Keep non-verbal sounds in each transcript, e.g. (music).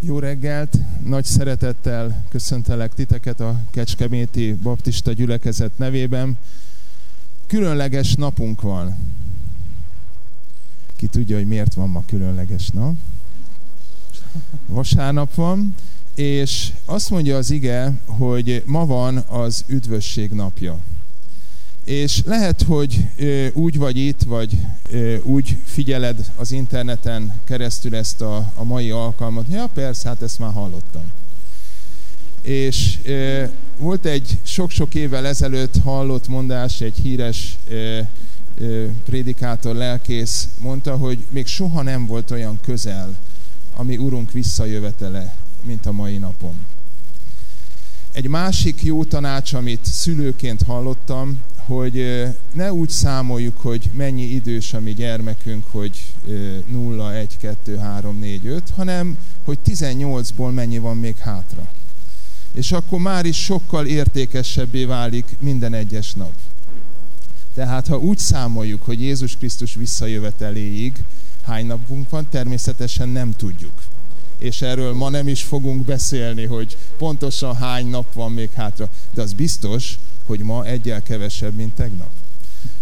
Jó reggelt! Nagy szeretettel köszöntelek titeket a Kecskeméti Baptista Gyülekezet nevében. Különleges napunk van. Ki tudja, hogy miért van ma különleges nap? Vasárnap van, és azt mondja az ige, hogy ma van az üdvösség napja. És lehet, hogy úgy vagy itt, vagy úgy figyeled az interneten keresztül ezt a, a mai alkalmat. Ja, persze, hát ezt már hallottam. És volt egy sok-sok évvel ezelőtt hallott mondás, egy híres prédikátor, lelkész mondta, hogy még soha nem volt olyan közel, ami Urunk visszajövetele, mint a mai napon. Egy másik jó tanács, amit szülőként hallottam, hogy ne úgy számoljuk, hogy mennyi idős a mi gyermekünk, hogy 0, 1, 2, 3, 4, 5, hanem hogy 18-ból mennyi van még hátra. És akkor már is sokkal értékesebbé válik minden egyes nap. Tehát ha úgy számoljuk, hogy Jézus Krisztus visszajöveteléig hány napunk van, természetesen nem tudjuk. És erről ma nem is fogunk beszélni, hogy pontosan hány nap van még hátra. De az biztos, hogy ma egyel kevesebb, mint tegnap.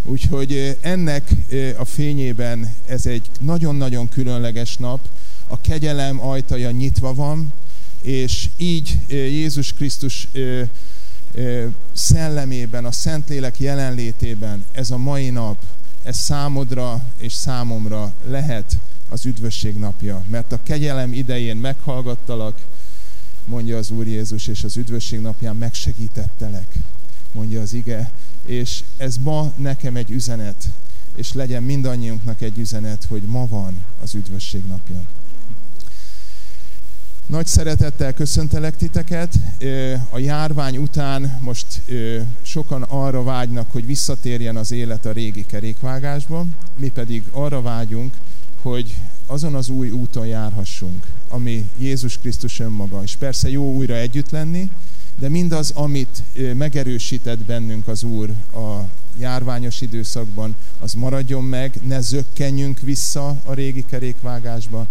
Úgyhogy ennek a fényében ez egy nagyon-nagyon különleges nap, a kegyelem ajtaja nyitva van, és így Jézus Krisztus szellemében, a Szentlélek jelenlétében ez a mai nap, ez számodra és számomra lehet az üdvösség napja. Mert a kegyelem idején meghallgattalak, mondja az Úr Jézus, és az üdvösség napján megsegítettelek mondja az ige, és ez ma nekem egy üzenet, és legyen mindannyiunknak egy üzenet, hogy ma van az üdvösség napja. Nagy szeretettel köszöntelek titeket. A járvány után most sokan arra vágynak, hogy visszatérjen az élet a régi kerékvágásba, mi pedig arra vágyunk, hogy azon az új úton járhassunk, ami Jézus Krisztus önmaga. És persze jó újra együtt lenni, de mindaz, amit megerősített bennünk az Úr a járványos időszakban, az maradjon meg, ne zökkenjünk vissza a régi kerékvágásba,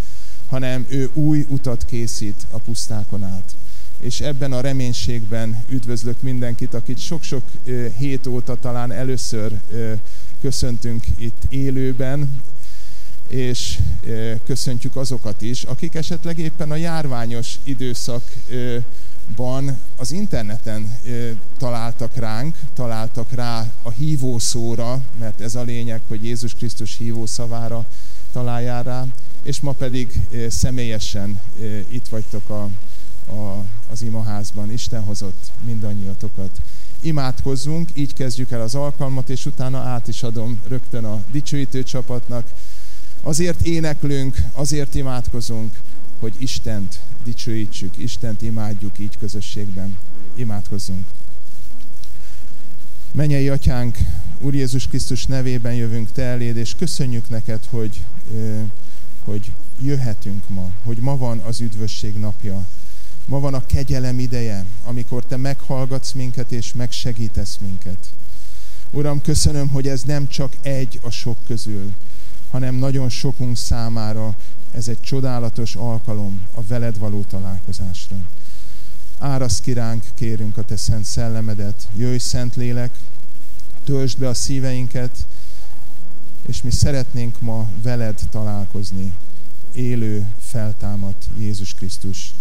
hanem ő új utat készít a pusztákon át. És ebben a reménységben üdvözlök mindenkit, akit sok-sok hét óta talán először köszöntünk itt élőben, és köszöntjük azokat is, akik esetleg éppen a járványos időszak ban az interneten találtak ránk, találtak rá a hívó szóra, mert ez a lényeg, hogy Jézus Krisztus hívó szavára találjál rá, és ma pedig személyesen itt vagytok a, a, az imaházban. Isten hozott mindannyiatokat. Imádkozzunk, így kezdjük el az alkalmat, és utána át is adom rögtön a dicsőítő csapatnak. Azért éneklünk, azért imádkozunk, hogy Istent dicsőítsük, Istent imádjuk így közösségben. Imádkozzunk. Menyei Atyánk, Úr Jézus Krisztus nevében jövünk Te eléd, és köszönjük neked, hogy, hogy jöhetünk ma, hogy ma van az üdvösség napja. Ma van a kegyelem ideje, amikor Te meghallgatsz minket és megsegítesz minket. Uram, köszönöm, hogy ez nem csak egy a sok közül, hanem nagyon sokunk számára ez egy csodálatos alkalom a veled való találkozásra. Árasz ki ránk, kérünk a te szent szellemedet, jöjj szent lélek, töltsd be a szíveinket, és mi szeretnénk ma veled találkozni, élő, feltámadt Jézus Krisztus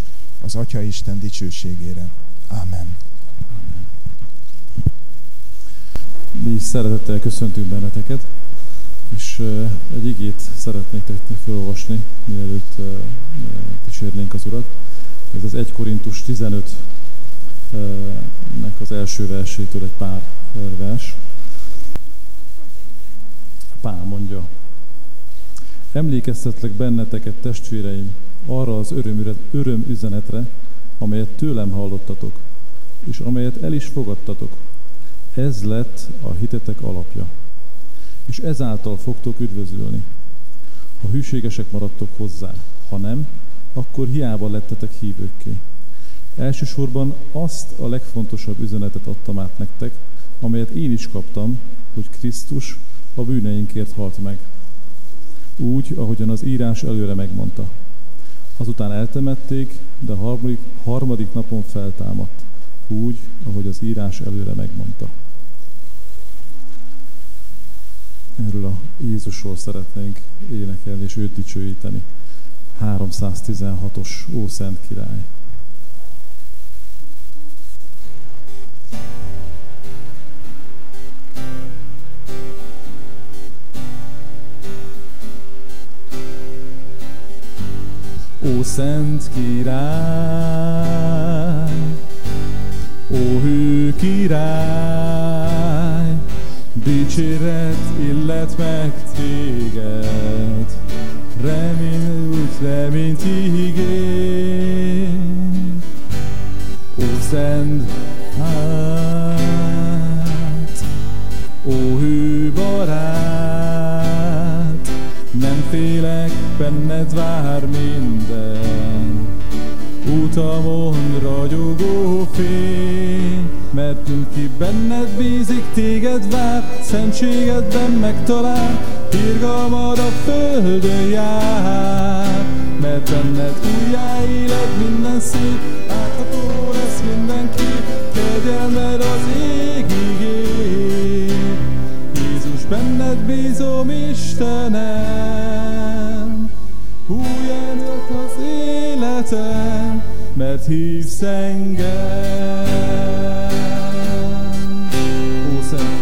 az Atya Isten dicsőségére. Amen. Mi szeretettel köszöntünk benneteket és egy igét szeretnék nektek felolvasni, mielőtt kísérnénk az Urat. Ez az 1 Korintus 15-nek az első versétől egy pár vers. Pál mondja, Emlékeztetlek benneteket, testvéreim, arra az öröm, öröm üzenetre, amelyet tőlem hallottatok, és amelyet el is fogadtatok. Ez lett a hitetek alapja és ezáltal fogtok üdvözülni. Ha hűségesek maradtok hozzá, ha nem, akkor hiába lettetek hívőkké. Elsősorban azt a legfontosabb üzenetet adtam át nektek, amelyet én is kaptam, hogy Krisztus a bűneinkért halt meg. Úgy, ahogyan az írás előre megmondta. Azután eltemették, de harmadik, harmadik napon feltámadt. Úgy, ahogy az írás előre megmondta erről a Jézusról szeretnénk énekelni és őt dicsőíteni. 316-os Ószent Király. Ó Szent Király, ó Hő Király, Dicséret illet meg téged, remény úgy reményt ígér. Ó, szent hát, ó, hű barát, nem félek, benned vár minden, utamon ragyogó fény. Mert ki benned bízik, téged vár, Szentségedben megtalál, Irgalmad a földön jár. Mert benned újjá élet minden szép, Látható lesz mindenki, Kegyelmed az égig ég. Jézus, benned bízom Istenem, Új erőt az életem, mert hívsz engem. listen.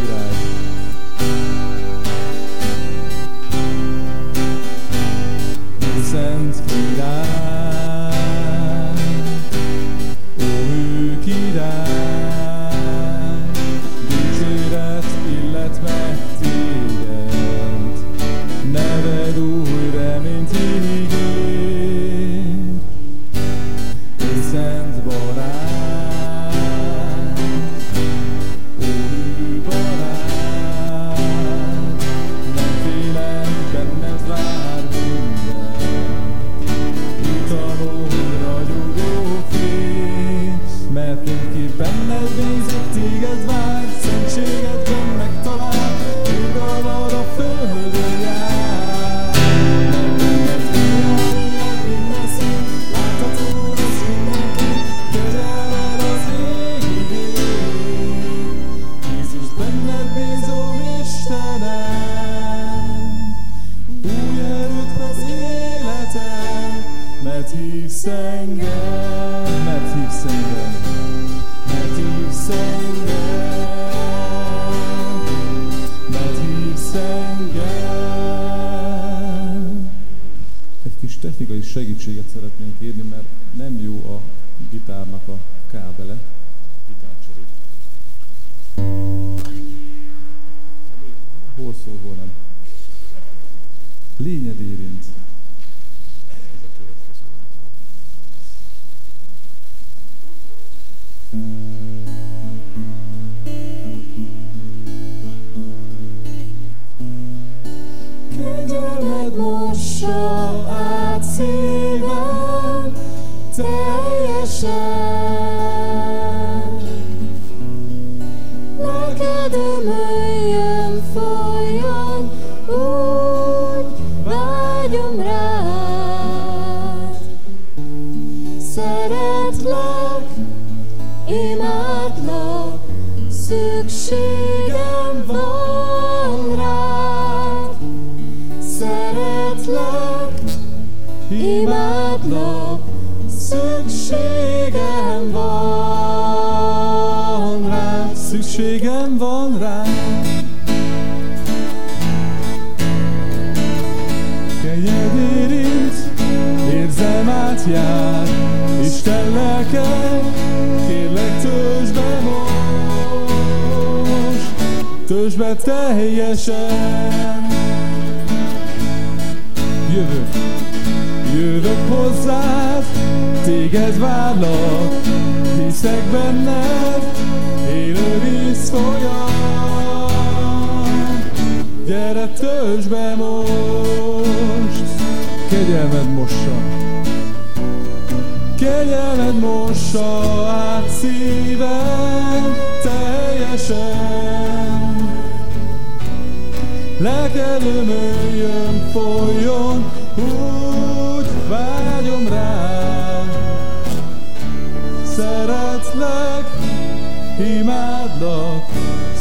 Imádlak,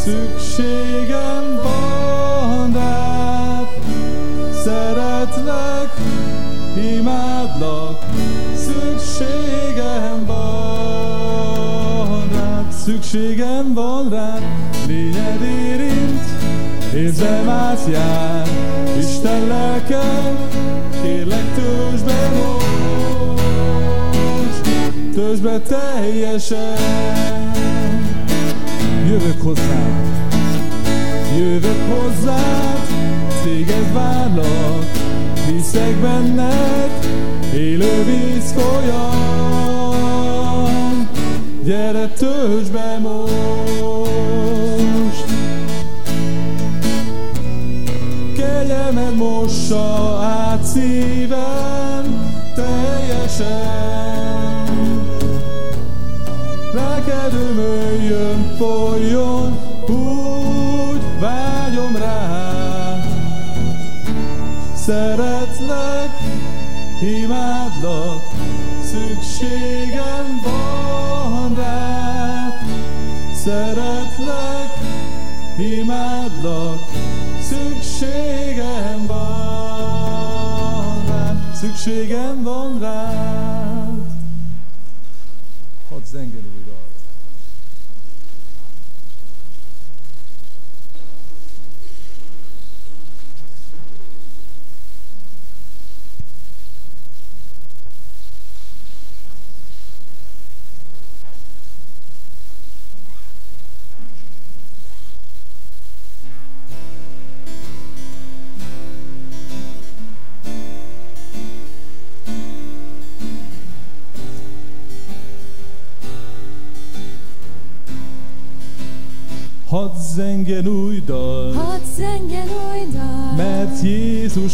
szükségem van rád. Szeretlek, imádlak, szükségem van rád. Szükségem van rád, lényed érint, érzem átjár, Isten lelke, kérlek töltsd be be teljesen. Jövök hozzád, jövök hozzád, téged várlak, hiszek benned, élő víz folyam. Gyere, töltsd be most, kegyemed mossa át szívem teljesen. Folyjon, úgy vágyom rá. Szeretlek, imádlak, szükségem van rád. Szeretlek, imádlak, szükségem van rád. Szükségem van rád.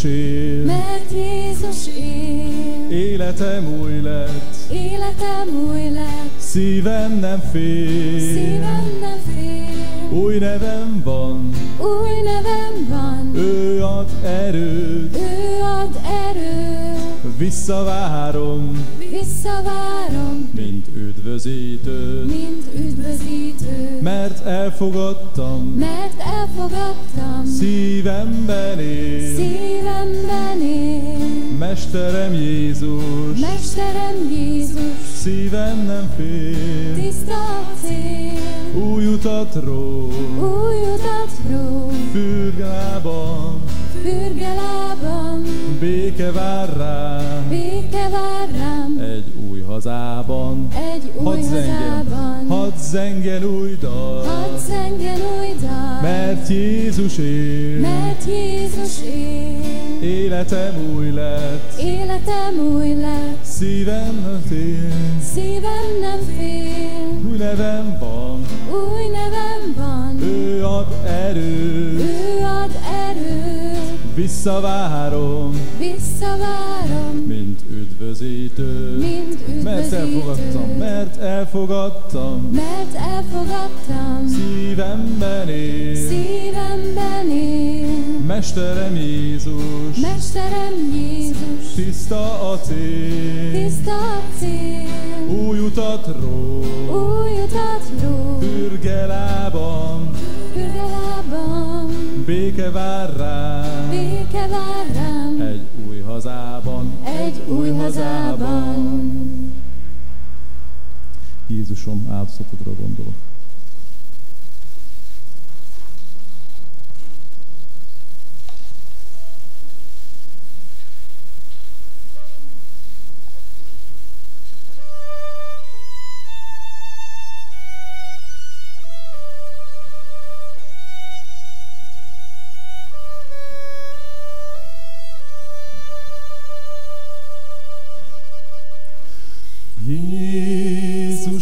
Él. mert Jézus él. Életem új lett, Életem új lett, szívem nem fél. szívem nem fél. Új nevem van, Új nevem van, ő ad erőt, ő ad erőt. visszavárom, Visszavárom, mint üdvözítő. mint üdvözítő. Mert elfogadtam, Mert elfogadtam, szívemben él. szívemben él. Mesterem Jézus, Mesterem Jézus, szívem nem fél. tiszta a cél. Új utat ró, Új utat pró, fürgában, fürge lábam, béke vár rá. béke vár rám. Egy új hazában, Egy új hadd hazában, hadd zengjen új dal. hadd zengjen új dal, Mert Jézus él, mert Jézus él. életem új lett, Életem új lett, szívem nem fél. szívem nem fél. Új nevem van, Új nevem van, ő ad erőt. Visszavárom, Visszavárom, mint üdvözítő. mint Mert elfogadtam, üdvözítő. mert elfogadtam, Mert elfogadtam, szívemben él. szívemben él. Mesterem Jézus, Mesterem Jézus, tiszta a cél, tiszta a cél. új utat ró, Új utat ró, fürge lábam, béke vár rám, béke vár rám. egy új hazában, Egy új hazában. Jézusom, áldozatodra gondolok.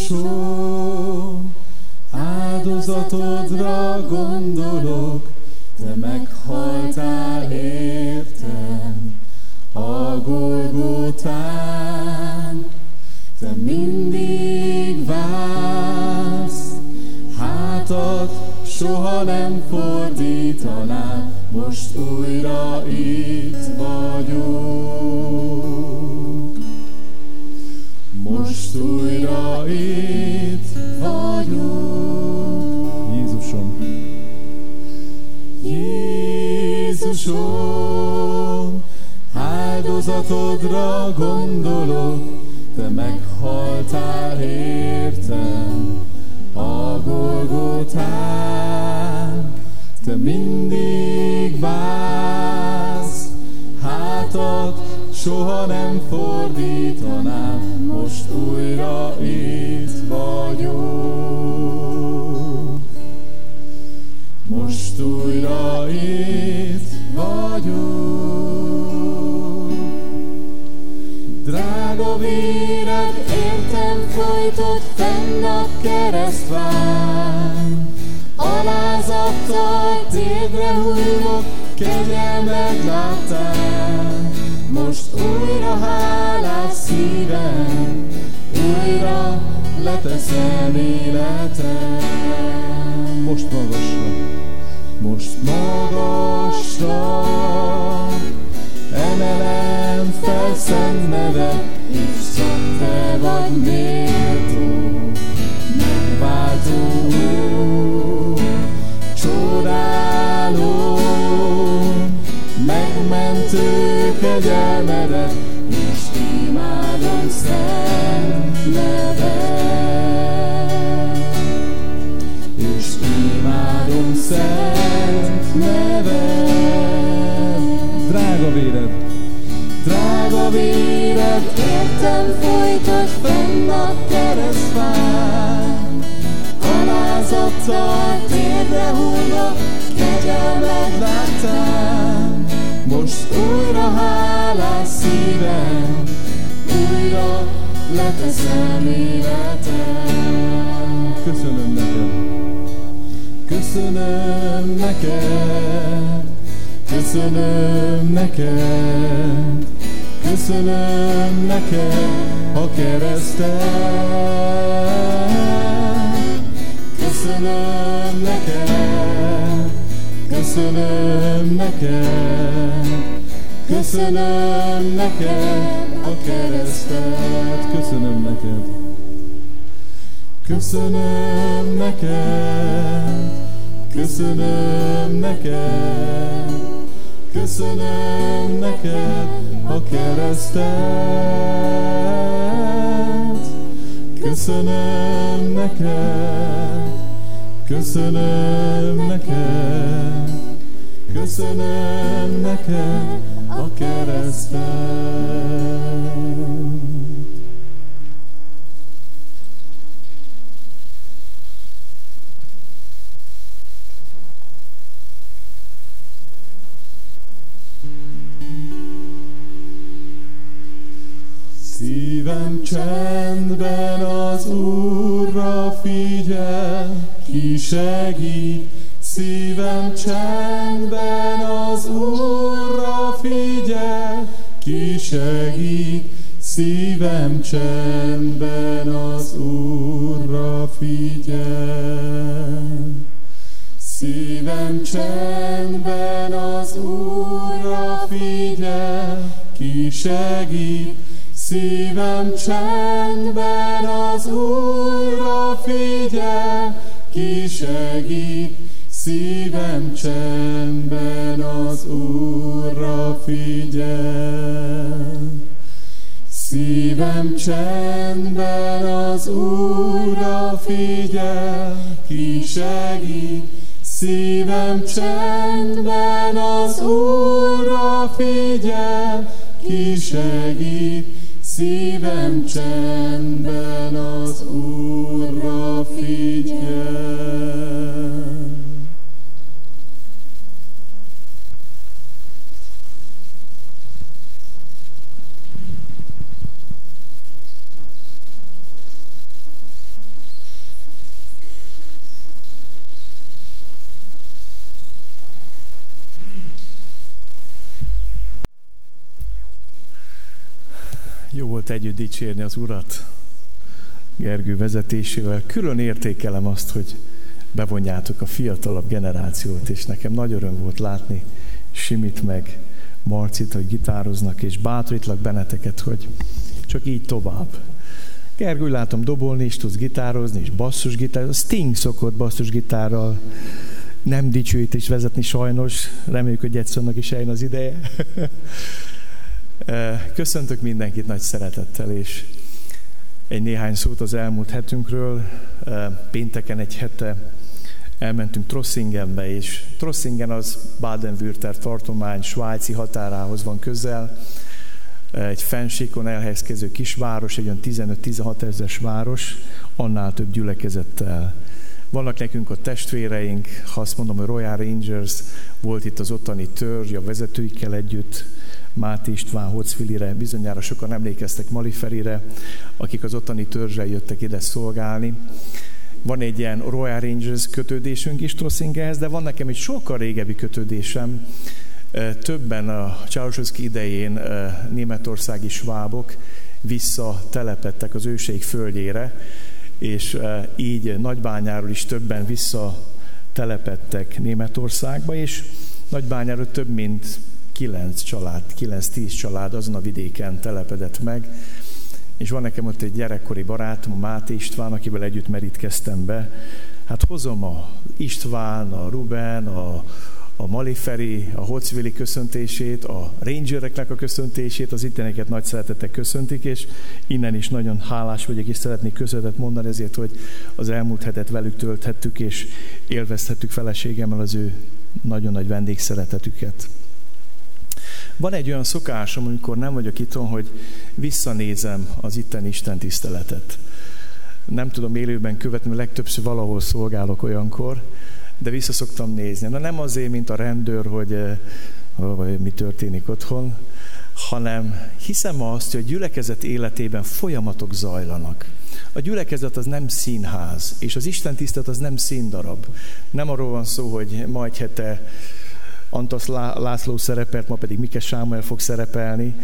Jézusom, áldozatodra gondolok, te meghaltál értem a Golgotán. Te mindig vársz, hátat soha nem fordítanál, most újra itt vagyok most újra itt vagyok. Jézusom! Jézusom! Áldozatodra gondolok, te meghaltál értem a Golgotán. Te mindig válsz, hátat soha nem fordítanám, most újra itt vagyok. Most újra itt vagyok. Drága véred, Értem folytott fenn a keresztván. Alázattal térdre hullok, kegyelmed láttál, most újra hálás szívem, újra leteszem életem. Most magasra, most magasra, emelem fel szent nevet, és csak te vagy méltó, megváltó kegyelmedet, és imádom szent nevet. És imádom szent nevet. Drága véred, drága véred, értem folytott fenn a keresztfán, alázattal térdre hullok, kegyelmet láttál, most újra hálás szívem, újra leteszem életem. Köszönöm neked, köszönöm neked, köszönöm neked, köszönöm neked a keresztet. Köszönöm neked, köszönöm neked, köszönöm neked a keresztet. Köszönöm neked, köszönöm neked, köszönöm neked, köszönöm neked a keresztet. Köszönöm neked, köszönöm neked, köszönöm neked a keresztet. Szívem csendben az Úrra figyel, ki segít. Szívem csendben az Úrra figyel, ki segít. Szívem csendben az Úrra figyel. Szívem csendben az Úrra figyel, ki segít. Szívem csendben az Úrra figyel, ki segít. Szívem csendben az Úrra figyel. Szívem csendben az Úrra figyel, ki segít. Szívem csendben az Úrra figyel, ki segít. Szívem csendben az Úrra figyel. Jó volt együtt dicsérni az Urat Gergő vezetésével. Külön értékelem azt, hogy bevonjátok a fiatalabb generációt, és nekem nagy öröm volt látni Simit meg Marcit, hogy gitároznak, és bátorítlak benneteket, hogy csak így tovább. Gergő látom dobolni is tudsz gitározni, és basszusgitár. Sting szokott basszusgitárral nem dicsőít is vezetni sajnos. Reméljük, hogy Jetsonnak is eljön az ideje. (laughs) Köszöntök mindenkit nagy szeretettel, és egy néhány szót az elmúlt hetünkről. Pénteken egy hete elmentünk Trossingenbe, és Trossingen az Baden-Württemberg tartomány svájci határához van közel. Egy fensíkon elhelyezkező kisváros, egy olyan 15-16 ezeres város, annál több gyülekezettel. Vannak nekünk a testvéreink, ha azt mondom, a Royal Rangers volt itt az ottani törzs, a vezetőikkel együtt, Máté István Hocfilire, bizonyára sokan emlékeztek Maliferire, akik az ottani törzsel jöttek ide szolgálni. Van egy ilyen Royal Rangers kötődésünk is Trossingerhez, de van nekem egy sokkal régebbi kötődésem. Többen a Ceausescu idején németországi svábok visszatelepettek az őseik földjére, és így Nagybányáról is többen visszatelepettek Németországba, és Nagybányáról több mint kilenc család, kilenc-tíz család azon a vidéken telepedett meg, és van nekem ott egy gyerekkori barátom, Máté István, akivel együtt merítkeztem be. Hát hozom a István, a Ruben, a, a Maliferi, a Hocvili köszöntését, a Rangereknek a köszöntését, az itteneket nagy szeretettel köszöntik, és innen is nagyon hálás vagyok, és szeretnék köszönetet mondani ezért, hogy az elmúlt hetet velük tölthettük, és élvezhettük feleségemmel az ő nagyon nagy vendégszeretetüket. Van egy olyan szokásom, amikor nem vagyok itthon, hogy visszanézem az itten Isten tiszteletet. Nem tudom élőben követni, mert legtöbbször valahol szolgálok olyankor, de vissza szoktam nézni. Na nem azért, mint a rendőr, hogy vagy mi történik otthon, hanem hiszem azt, hogy a gyülekezet életében folyamatok zajlanak. A gyülekezet az nem színház, és az Isten tisztelet az nem színdarab. Nem arról van szó, hogy ma egy hete Antasz László szerepelt, ma pedig Mikes Sámuel fog szerepelni,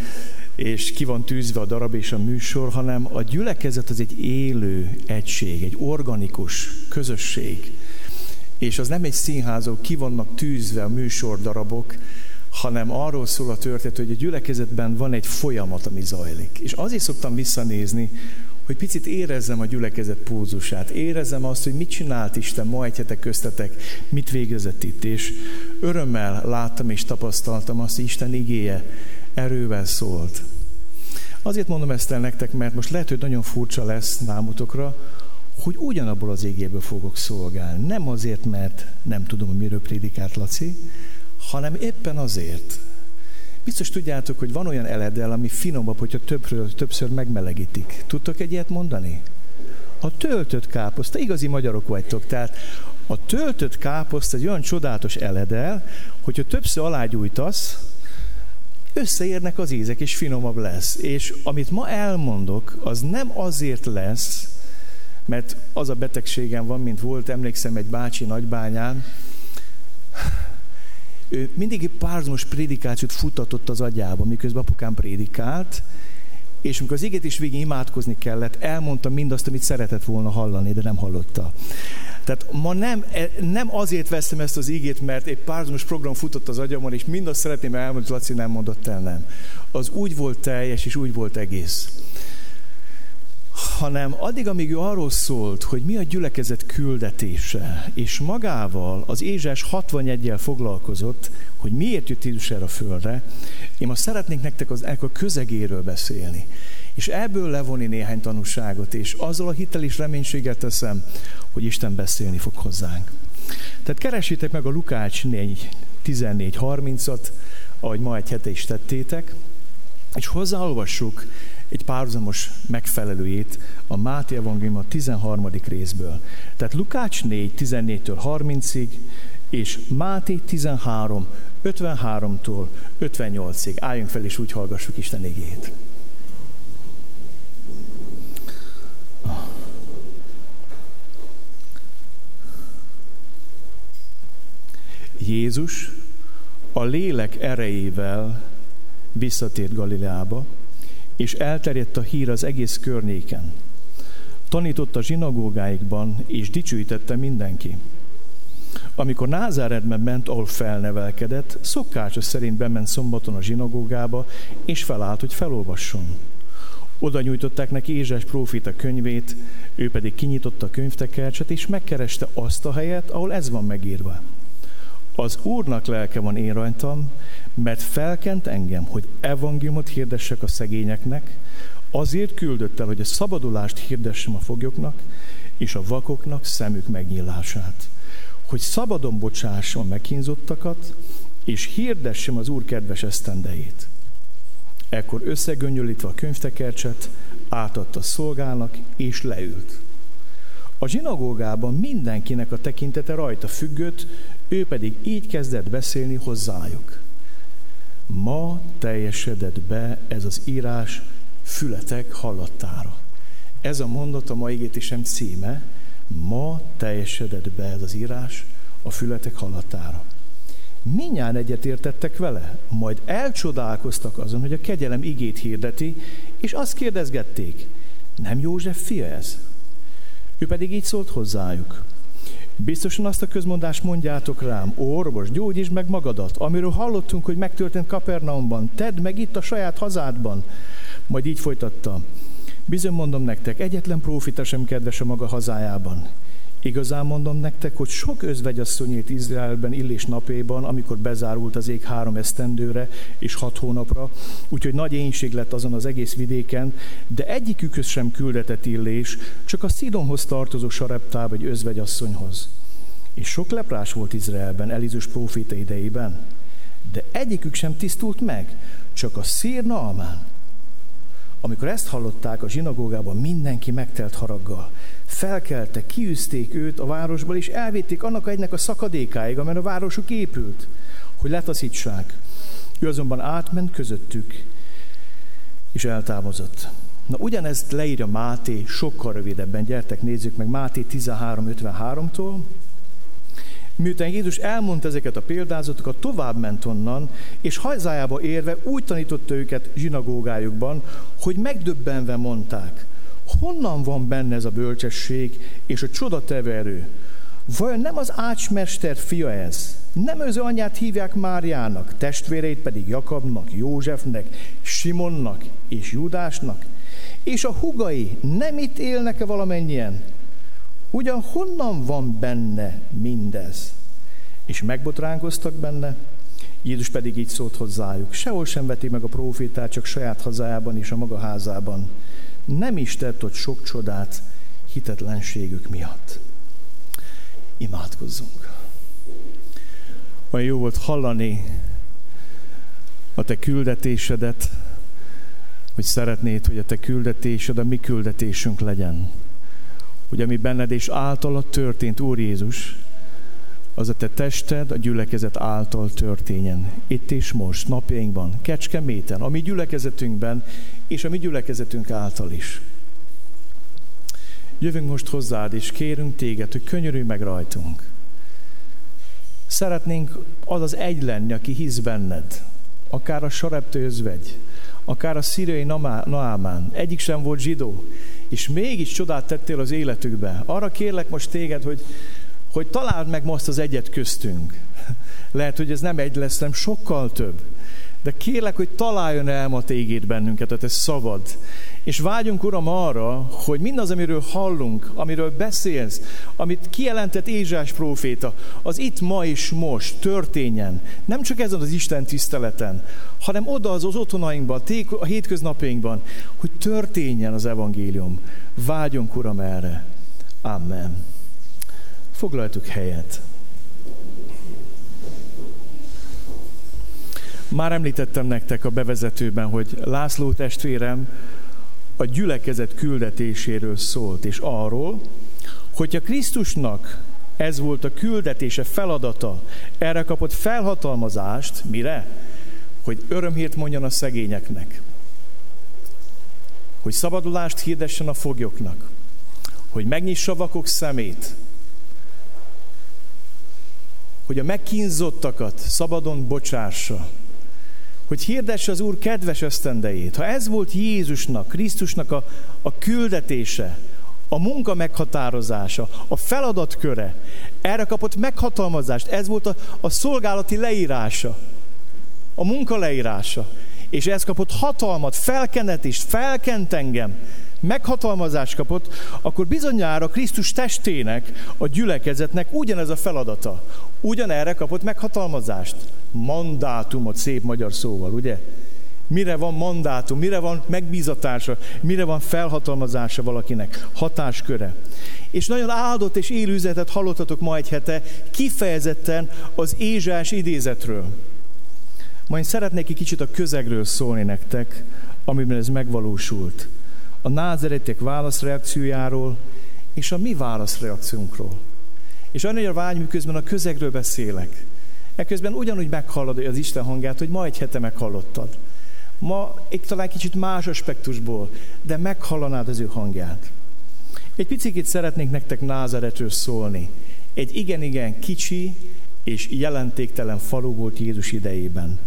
és ki van tűzve a darab és a műsor, hanem a gyülekezet az egy élő egység, egy organikus közösség. És az nem egy színházok, ki vannak tűzve a műsor darabok, hanem arról szól a történet, hogy a gyülekezetben van egy folyamat, ami zajlik. És azért szoktam visszanézni, hogy picit érezzem a gyülekezet pulzusát, érezzem azt, hogy mit csinált Isten ma egy hetek köztetek, mit végezett itt, és örömmel láttam és tapasztaltam azt, hogy Isten igéje erővel szólt. Azért mondom ezt el nektek, mert most lehet, hogy nagyon furcsa lesz námutokra, hogy ugyanabból az égéből fogok szolgálni. Nem azért, mert nem tudom, hogy miről prédikált Laci, hanem éppen azért, Biztos tudjátok, hogy van olyan eledel, ami finomabb, hogyha többről, többször megmelegítik. Tudtok egy ilyet mondani? A töltött káposzta, igazi magyarok vagytok, tehát a töltött káposzta egy olyan csodálatos eledel, hogyha többször alágyújtasz, összeérnek az ízek, és finomabb lesz. És amit ma elmondok, az nem azért lesz, mert az a betegségem van, mint volt, emlékszem egy bácsi nagybányán, ő mindig párhuzamos prédikációt futtatott az agyába, miközben apukám prédikált, és amikor az égét is végén imádkozni kellett, elmondta mindazt, amit szeretett volna hallani, de nem hallotta. Tehát ma nem, e, nem azért veszem ezt az ígét, mert egy párhuzamos program futott az agyamon, és mindazt szeretném elmondani, Laci nem mondott el, nem. Az úgy volt teljes, és úgy volt egész hanem addig, amíg ő arról szólt, hogy mi a gyülekezet küldetése, és magával az Ézsás 61-jel foglalkozott, hogy miért jött Jézus erre a földre, én most szeretnék nektek az a közegéről beszélni, és ebből levonni néhány tanúságot, és azzal a hitel és reménységet teszem, hogy Isten beszélni fog hozzánk. Tehát keresétek meg a Lukács 4, 14-30-at, ahogy ma egy hete is tettétek, és hozzáolvassuk egy párhuzamos megfelelőjét a Máté Evangélium a 13. részből. Tehát Lukács 4, 14-től 30-ig, és Máté 13, 53-tól 58-ig. Álljunk fel, és úgy hallgassuk Isten igét. Jézus a lélek erejével visszatért Galileába, és elterjedt a hír az egész környéken. Tanított a zsinagógáikban, és dicsőítette mindenki. Amikor Názáredben ment, ahol felnevelkedett, szokása szerint bement szombaton a zsinagógába, és felállt, hogy felolvasson. Oda nyújtották neki Ézsás prófita könyvét, ő pedig kinyitotta a könyvtekercset, és megkereste azt a helyet, ahol ez van megírva. Az Úrnak lelke van én rajtam, mert felkent engem, hogy evangéliumot hirdessek a szegényeknek, azért küldött el, hogy a szabadulást hirdessem a foglyoknak, és a vakoknak szemük megnyílását, hogy szabadon bocsássam a megkínzottakat, és hirdessem az Úr kedves esztendejét. Ekkor összegöngyölítve a könyvtekercset, átadta szolgának, és leült. A zsinagógában mindenkinek a tekintete rajta függött, ő pedig így kezdett beszélni hozzájuk. Ma teljesedett be ez az írás fületek hallattára. Ez a mondat a mai égétésem címe, ma teljesedett be ez az írás a fületek hallatára. Minnyáján egyetértettek vele, majd elcsodálkoztak azon, hogy a kegyelem igét hirdeti, és azt kérdezgették, nem József fia ez? Ő pedig így szólt hozzájuk. Biztosan azt a közmondást mondjátok rám, orvos, gyógyítsd meg magadat, amiről hallottunk, hogy megtörtént Kapernaumban, tedd meg itt a saját hazádban. Majd így folytatta. Bizony mondom nektek, egyetlen prófita sem kedves a maga hazájában. Igazán mondom nektek, hogy sok özvegyasszony élt Izraelben Illés napéban, amikor bezárult az ég három esztendőre és hat hónapra, úgyhogy nagy énség lett azon az egész vidéken, de egyikükhöz sem küldetett Illés, csak a Szidonhoz tartozó sareptába egy özvegyasszonyhoz. És sok leprás volt Izraelben Elizus próféta idejében, de egyikük sem tisztult meg, csak a szír Naamán. Amikor ezt hallották a zsinagógában, mindenki megtelt haraggal. Felkeltek, kiűzték őt a városból, és elvitték annak egynek a szakadékáig, amelyen a városuk épült, hogy letaszítsák. Ő azonban átment közöttük, és eltávozott. Na ugyanezt leírja Máté sokkal rövidebben. Gyertek, nézzük meg Máté 13.53-tól. Miután Jézus elmondta ezeket a példázatokat, tovább ment onnan, és hazájába érve úgy tanította őket zsinagógájukban, hogy megdöbbenve mondták, honnan van benne ez a bölcsesség és a csodatevő erő? Vajon nem az ácsmester fia ez? Nem az anyját hívják Máriának, testvéreit pedig Jakabnak, Józsefnek, Simonnak és Judásnak? És a hugai nem itt élnek-e valamennyien? Ugyan honnan van benne mindez? És megbotránkoztak benne, Jézus pedig így szólt hozzájuk, sehol sem veti meg a profétát, csak saját hazájában és a maga házában. Nem is tett ott sok csodát hitetlenségük miatt. Imádkozzunk. Olyan jó volt hallani a te küldetésedet, hogy szeretnéd, hogy a te küldetésed a mi küldetésünk legyen hogy ami benned és általad történt, Úr Jézus, az a te tested a gyülekezet által történjen. Itt és most, napjainkban, Kecskeméten, a mi gyülekezetünkben, és a mi gyülekezetünk által is. Jövünk most hozzád, és kérünk téged, hogy könyörülj meg rajtunk. Szeretnénk az az egy lenni, aki hisz benned. Akár a sareptőzvegy, akár a szíriai Naámán. Egyik sem volt zsidó, és mégis csodát tettél az életükbe. Arra kérlek most téged, hogy, hogy találd meg most az egyet köztünk. Lehet, hogy ez nem egy lesz, nem sokkal több. De kérlek, hogy találjon el ma téged bennünket, a te szavad. És vágyunk, Uram, arra, hogy mindaz, amiről hallunk, amiről beszélsz, amit kijelentett Ézsás próféta, az itt ma és most történjen. Nem csak ezen az Isten tiszteleten, hanem oda az, az otthonainkban, a hétköznapjainkban, hogy történjen az evangélium. Vágyunk, Uram, erre. Amen. Foglaltuk helyet. Már említettem nektek a bevezetőben, hogy László testvérem a gyülekezet küldetéséről szólt, és arról, hogyha Krisztusnak ez volt a küldetése, feladata, erre kapott felhatalmazást, mire? Hogy örömhírt mondjon a szegényeknek, hogy szabadulást hirdessen a foglyoknak, hogy megnyissa vakok szemét, hogy a megkínzottakat szabadon bocsássa, hogy hirdesse az Úr kedves ösztendejét. Ha ez volt Jézusnak, Krisztusnak a, a küldetése, a munka meghatározása, a feladatköre, erre kapott meghatalmazást, ez volt a, a szolgálati leírása, a munka leírása, és ez kapott hatalmat, felkenetést, felkent engem, meghatalmazást kapott, akkor bizonyára Krisztus testének, a gyülekezetnek ugyanez a feladata. Ugyanerre kapott meghatalmazást. Mandátumot, szép magyar szóval, ugye? Mire van mandátum, mire van megbízatása, mire van felhatalmazása valakinek, hatásköre. És nagyon áldott és élő üzenetet hallottatok ma egy hete, kifejezetten az Ézsás idézetről. Majd szeretnék egy kicsit a közegről szólni nektek, amiben ez megvalósult. A názeretek válaszreakciójáról, és a mi válaszreakciónkról. És a vágy, miközben a közegről beszélek. Ekközben ugyanúgy meghallod az Isten hangját, hogy ma egy hete meghallottad. Ma egy talán kicsit más aspektusból, de meghallanád az ő hangját. Egy picit szeretnék nektek Názaretről szólni. Egy igen-igen kicsi és jelentéktelen falu volt Jézus idejében.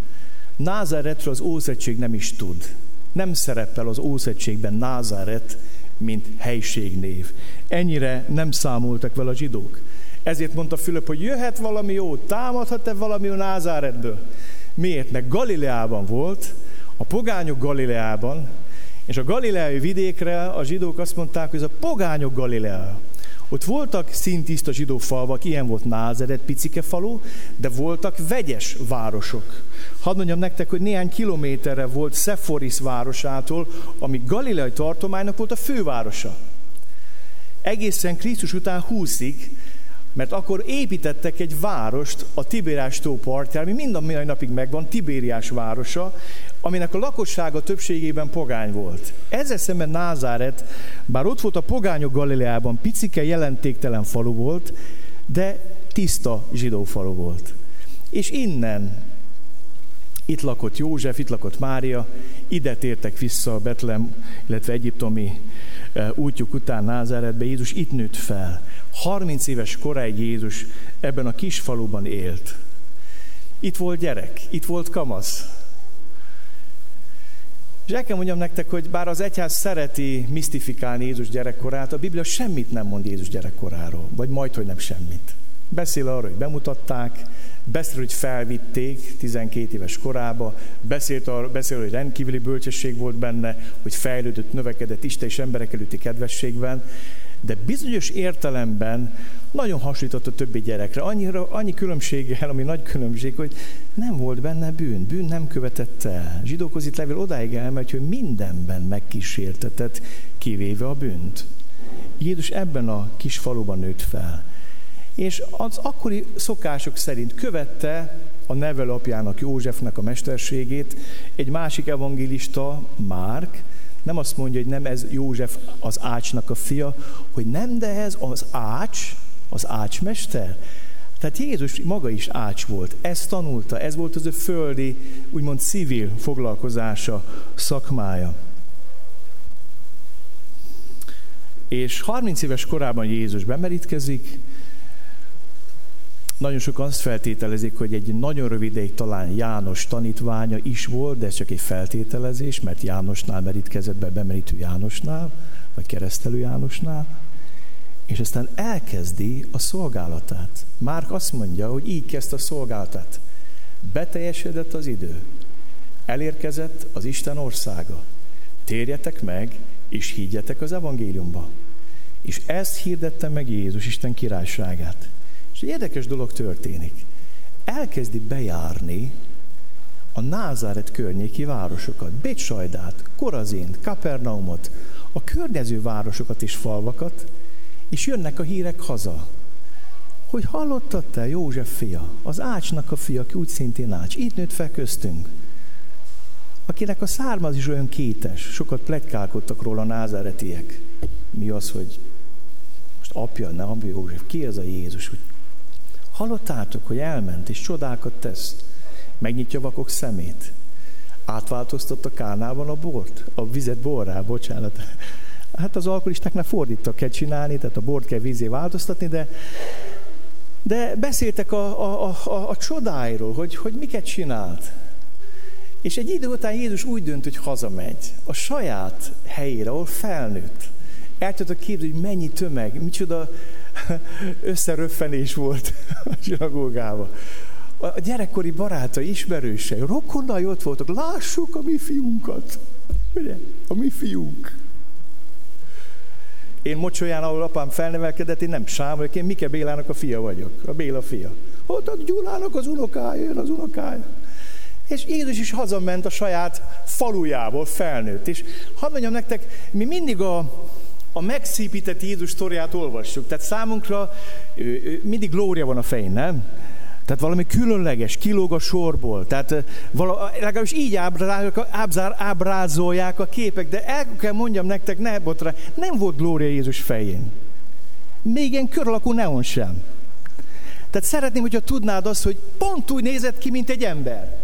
Názáretről az Ószegység nem is tud. Nem szerepel az Ószegységben Názáret, mint helységnév. Ennyire nem számoltak vele a zsidók. Ezért mondta Fülöp, hogy jöhet valami jó, támadhat-e valami jó Názáretből? Miért? Mert Galileában volt, a pogányok Galileában, és a galileai vidékre a zsidók azt mondták, hogy ez a pogányok Galilea. Ott voltak szintiszta zsidó falvak, ilyen volt Názeret, picike falu, de voltak vegyes városok. Hadd mondjam nektek, hogy néhány kilométerre volt Sephoris városától, ami Galileai tartománynak volt a fővárosa. Egészen Krisztus után húszig mert akkor építettek egy várost a Tibériás tó partján, ami mind a mai napig megvan, Tibériás városa, aminek a lakossága többségében pogány volt. Ezzel szemben Názáret, bár ott volt a pogányok Galileában, picike, jelentéktelen falu volt, de tiszta zsidó falu volt. És innen itt lakott József, itt lakott Mária, ide tértek vissza a Betlem, illetve egyiptomi eh, útjuk után Názáretbe. Jézus itt nőtt fel. 30 éves koráig Jézus ebben a kis faluban élt. Itt volt gyerek, itt volt kamasz. És el kell mondjam nektek, hogy bár az egyház szereti misztifikálni Jézus gyerekkorát, a Biblia semmit nem mond Jézus gyerekkoráról, vagy majd, hogy nem semmit. Beszél arról, hogy bemutatták, beszél, hogy felvitték 12 éves korába, beszélt arról, beszél, hogy rendkívüli bölcsesség volt benne, hogy fejlődött, növekedett Isten és emberek előtti kedvességben, de bizonyos értelemben nagyon hasonlított a többi gyerekre. Annyira, annyi különbséggel, ami nagy különbség, hogy nem volt benne bűn, bűn nem követett el. Zsidókhoz itt levél odáig elmegy, hogy mindenben megkísértetett, kivéve a bűnt. Jézus ebben a kis faluban nőtt fel. És az akkori szokások szerint követte a nevelapjának, Józsefnek a mesterségét egy másik evangélista, Márk, nem azt mondja, hogy nem ez József az ácsnak a fia, hogy nem, de ez az ács, az ácsmester. Tehát Jézus maga is ács volt, ezt tanulta, ez volt az ő földi, úgymond civil foglalkozása, szakmája. És 30 éves korában Jézus bemerítkezik, nagyon sokan azt feltételezik, hogy egy nagyon rövid ideig talán János tanítványa is volt, de ez csak egy feltételezés, mert Jánosnál merítkezett be, bemerítő Jánosnál, vagy keresztelő Jánosnál, és aztán elkezdi a szolgálatát. Márk azt mondja, hogy így kezdte a szolgálatát. Beteljesedett az idő. Elérkezett az Isten országa. Térjetek meg, és higgyetek az evangéliumba. És ezt hirdette meg Jézus Isten királyságát. És egy érdekes dolog történik. Elkezdi bejárni a Názáret környéki városokat, Bécsajdát, Korazint, Kapernaumot, a környező városokat és falvakat, és jönnek a hírek haza, hogy hallottad te József fia, az Ácsnak a fia, aki úgy szintén Ács, itt nőtt fel köztünk, akinek a származ is olyan kétes, sokat pletykálkodtak róla a názáretiek. Mi az, hogy most apja, ne apja József, ki ez a Jézus, hogy Hallottátok, hogy elment és csodákat tesz. Megnyitja vakok szemét. Átváltoztatta Kánában a bort, a vizet borrá, bocsánat. Hát az alkoholistáknál fordítok kell csinálni, tehát a bort kell vízé változtatni, de, de beszéltek a, a, a, a csodáiról, hogy, hogy miket csinált. És egy idő után Jézus úgy dönt, hogy hazamegy a saját helyére, ahol felnőtt. El tudod képzelni, hogy mennyi tömeg, micsoda (laughs) összeröffenés volt a zsinagógában. A gyerekkori barátai, ismerősei, rokonnai ott voltak, lássuk a mi fiunkat. Ugye? A mi fiunk. Én Mocsolyán, ahol apám felnevelkedett, én nem Sám vagyok, én Mike Bélának a fia vagyok, a Béla fia. Ott a Gyulának az unokája, jön az unokája. És Jézus is hazament a saját falujából, felnőtt. És hadd mondjam nektek, mi mindig a, a megszépített Jézus sztoriát olvassuk. Tehát számunkra mindig glória van a fején, nem? Tehát valami különleges, kilóg a sorból. Tehát vala, legalábbis így ábrázolják, ábrázolják a képek, de el kell mondjam nektek, ne botra, nem volt glória Jézus fején. Még ilyen kör alakú neon sem. Tehát szeretném, hogyha tudnád azt, hogy pont úgy nézett ki, mint egy ember.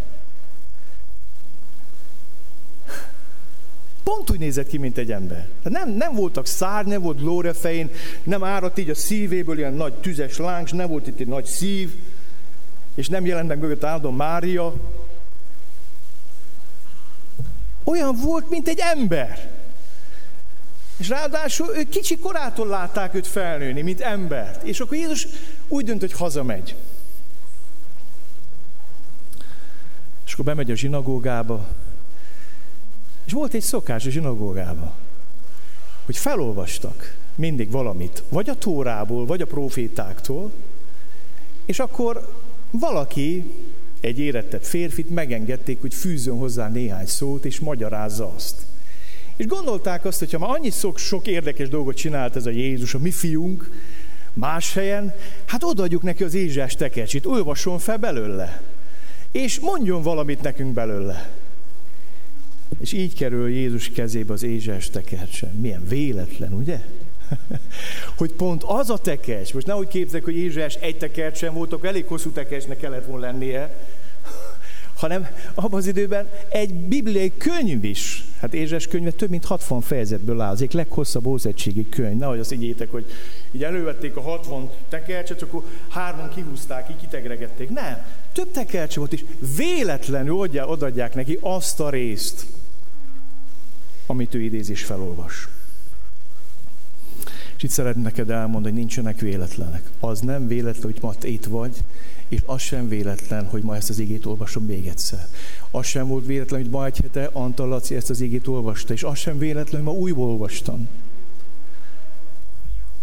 Pont úgy nézett ki, mint egy ember. Tehát nem, nem voltak szár, nem volt glória fején, nem áradt így a szívéből ilyen nagy tüzes láng, nem volt itt egy nagy szív, és nem jelent meg mögött áldom Mária. Olyan volt, mint egy ember. És ráadásul ő kicsi korától látták őt felnőni, mint embert. És akkor Jézus úgy dönt, hogy hazamegy. És akkor bemegy a zsinagógába. És volt egy szokás a zsinagógába, hogy felolvastak mindig valamit, vagy a Tórából, vagy a profétáktól, és akkor valaki, egy érettebb férfit megengedték, hogy fűzön hozzá néhány szót, és magyarázza azt. És gondolták azt, hogy ha már annyi sok, sok érdekes dolgot csinált ez a Jézus, a mi fiunk, más helyen, hát odaadjuk neki az Ézsás tekercsit, olvasson fel belőle, és mondjon valamit nekünk belőle. És így kerül Jézus kezébe az Ézsás tekercse. Milyen véletlen, ugye? (laughs) hogy pont az a tekercs, most nehogy képzeljük, hogy Ézsás egy tekercsen voltak, elég hosszú tekercsnek kellett volna lennie, (laughs) hanem abban az időben egy bibliai könyv is, hát Ézsás könyve több mint 60 fejezetből áll, az egyik leghosszabb ószegységi könyv. Nehogy azt ígyétek, hogy így elővették a 60 tekercset, csak akkor hárman kihúzták, így kitegregették. Nem, több tekercse volt is. Véletlenül odaadják neki azt a részt, amit ő idézés felolvas. És itt szeretném neked elmondani, hogy nincsenek véletlenek. Az nem véletlen, hogy ma itt vagy, és az sem véletlen, hogy ma ezt az igét olvasom még egyszer. Az sem volt véletlen, hogy ma egy hete Antal Laci ezt az igét olvasta, és az sem véletlen, hogy ma újból olvastam.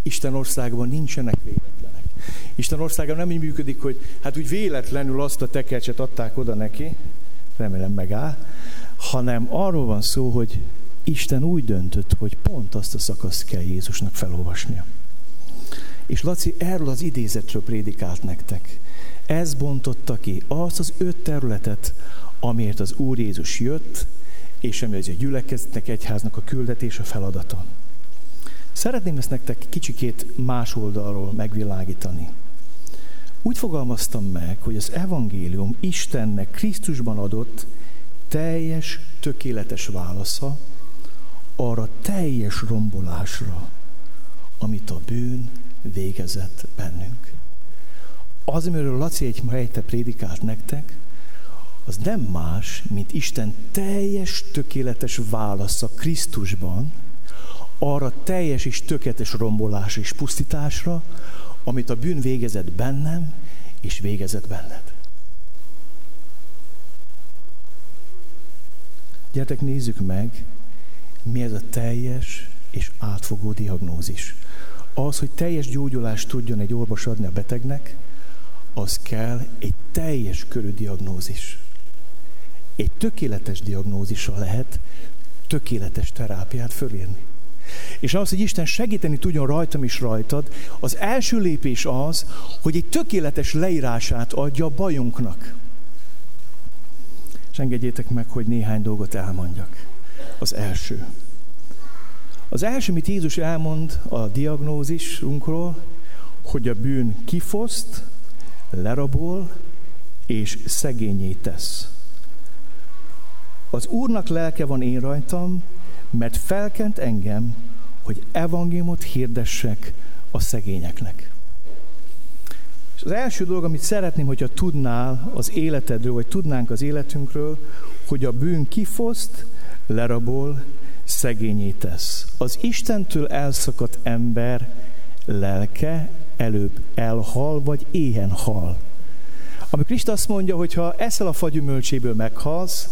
Isten országban nincsenek véletlenek. Isten országban nem így működik, hogy hát úgy véletlenül azt a tekercset adták oda neki, remélem megáll, hanem arról van szó, hogy Isten úgy döntött, hogy pont azt a szakaszt kell Jézusnak felolvasnia. És Laci erről az idézetről prédikált nektek. Ez bontotta ki azt az öt területet, amiért az Úr Jézus jött, és ami az a gyülekezetnek, egyháznak a küldetés, a feladata. Szeretném ezt nektek kicsikét más oldalról megvilágítani. Úgy fogalmaztam meg, hogy az evangélium Istennek Krisztusban adott teljes, tökéletes válasza, arra teljes rombolásra, amit a bűn végezett bennünk. Az, amiről Laci egy helyte prédikált nektek, az nem más, mint Isten teljes, tökéletes válasza Krisztusban, arra teljes és tökéletes rombolás és pusztításra, amit a bűn végezett bennem, és végezett benned. Gyertek, nézzük meg, mi ez a teljes és átfogó diagnózis. Az, hogy teljes gyógyulást tudjon egy orvos adni a betegnek, az kell egy teljes körű diagnózis. Egy tökéletes diagnózisa lehet tökéletes terápiát fölírni. És az, hogy Isten segíteni tudjon rajtam is rajtad, az első lépés az, hogy egy tökéletes leírását adja a bajunknak. És engedjétek meg, hogy néhány dolgot elmondjak. Az első. Az első, amit Jézus elmond a diagnózisunkról, hogy a bűn kifoszt, lerabol és szegényé tesz. Az Úrnak lelke van én rajtam, mert felkent engem, hogy evangéliumot hirdessek a szegényeknek. És az első dolog, amit szeretném, hogyha tudnál az életedről, vagy tudnánk az életünkről, hogy a bűn kifoszt, lerabol, szegényé tesz. Az Istentől elszakadt ember lelke előbb elhal, vagy éhen hal. Ami Krisztus azt mondja, hogy ha eszel a fagyümölcséből meghalsz,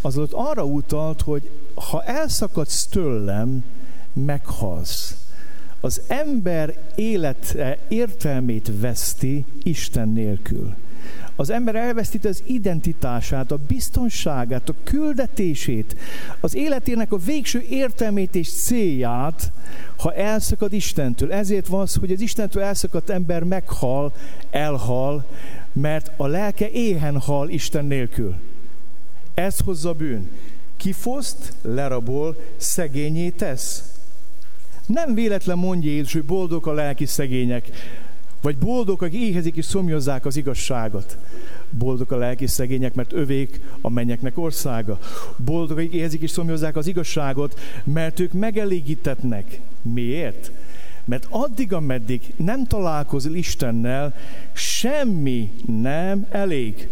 az ott arra utalt, hogy ha elszakadsz tőlem, meghalsz. Az ember élete értelmét veszti Isten nélkül. Az ember elvesztíti az identitását, a biztonságát, a küldetését, az életének a végső értelmét és célját, ha elszakad Istentől. Ezért van az, hogy az Istentől elszakadt ember meghal, elhal, mert a lelke éhen hal Isten nélkül. Ez hozza bűn. Kifoszt, lerabol, szegényé tesz. Nem véletlen mondja Jézus, hogy boldog a lelki szegények, vagy boldog, akik éhezik és szomjozzák az igazságot. Boldog a lelki szegények, mert övék a mennyeknek országa. Boldog, akik éhezik és szomjozzák az igazságot, mert ők megelégítetnek. Miért? Mert addig, ameddig nem találkozol Istennel, semmi nem elég.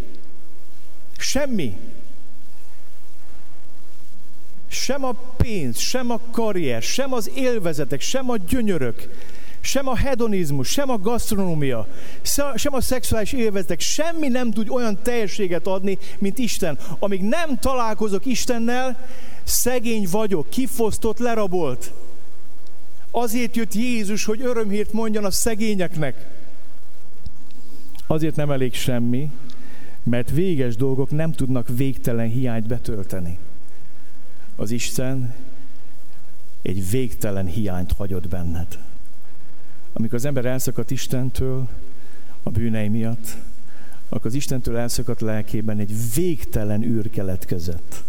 Semmi. Sem a pénz, sem a karrier, sem az élvezetek, sem a gyönyörök, sem a hedonizmus, sem a gasztronómia, sem a szexuális élvezetek, semmi nem tud olyan teljességet adni, mint Isten. Amíg nem találkozok Istennel, szegény vagyok, kifosztott, lerabolt. Azért jött Jézus, hogy örömhírt mondjon a szegényeknek. Azért nem elég semmi, mert véges dolgok nem tudnak végtelen hiányt betölteni. Az Isten egy végtelen hiányt hagyott benned. Amikor az ember elszakadt Istentől a bűnei miatt, akkor az Istentől elszakadt lelkében egy végtelen űr keletkezett.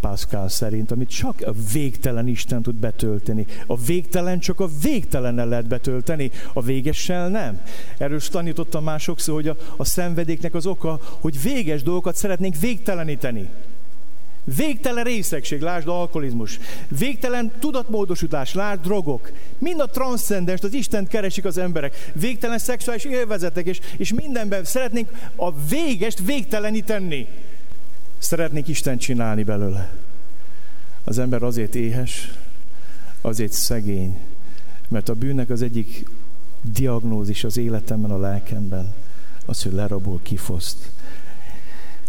Pascal szerint, amit csak a végtelen Isten tud betölteni. A végtelen csak a végtelennel lehet betölteni, a végessel nem. Erről is tanítottam már sokszor, hogy a, a szenvedéknek az oka, hogy véges dolgokat szeretnénk végteleníteni. Végtelen részegség, lásd alkoholizmus. Végtelen tudatmódosítás, lásd drogok. Mind a transzcendens, az Isten keresik az emberek. Végtelen szexuális élvezetek, és, és mindenben szeretnénk a végest végteleníteni. Szeretnék Isten csinálni belőle. Az ember azért éhes, azért szegény, mert a bűnnek az egyik diagnózis az életemben, a lelkemben, az, hogy lerabol, kifoszt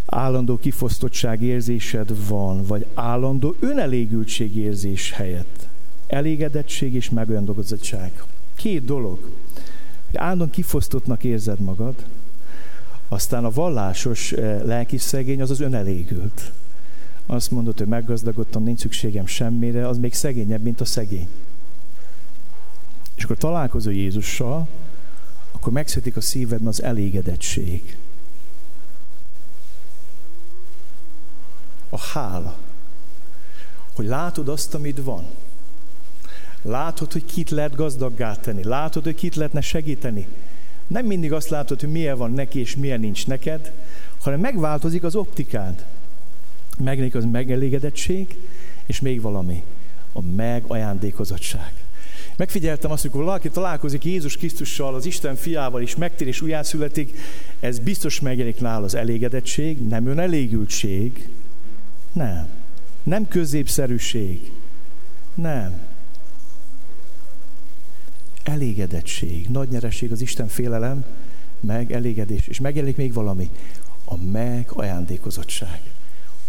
állandó kifosztottság érzésed van, vagy állandó önelégültség érzés helyett. Elégedettség és megolyandogozottság. Két dolog. Hogy állandóan kifosztottnak érzed magad, aztán a vallásos eh, lelki szegény az az önelégült. Azt mondod, hogy meggazdagodtam, nincs szükségem semmire, az még szegényebb, mint a szegény. És akkor találkozol Jézussal, akkor megszületik a szívedben az elégedettség. A hála. Hogy látod azt, amit van. Látod, hogy kit lehet gazdaggá tenni. Látod, hogy kit lehetne segíteni. Nem mindig azt látod, hogy milyen van neki, és milyen nincs neked, hanem megváltozik az optikád. Megnék az megelégedettség, és még valami. A megajándékozottság. Megfigyeltem azt, hogy valaki találkozik Jézus Krisztussal, az Isten fiával, és megtér és újjászületik, ez biztos megjelenik nála az elégedettség, nem önelégültség, nem. Nem középszerűség. Nem. Elégedettség, nagy nyereség az Isten félelem, meg elégedés. És megjelenik még valami. A megajándékozottság.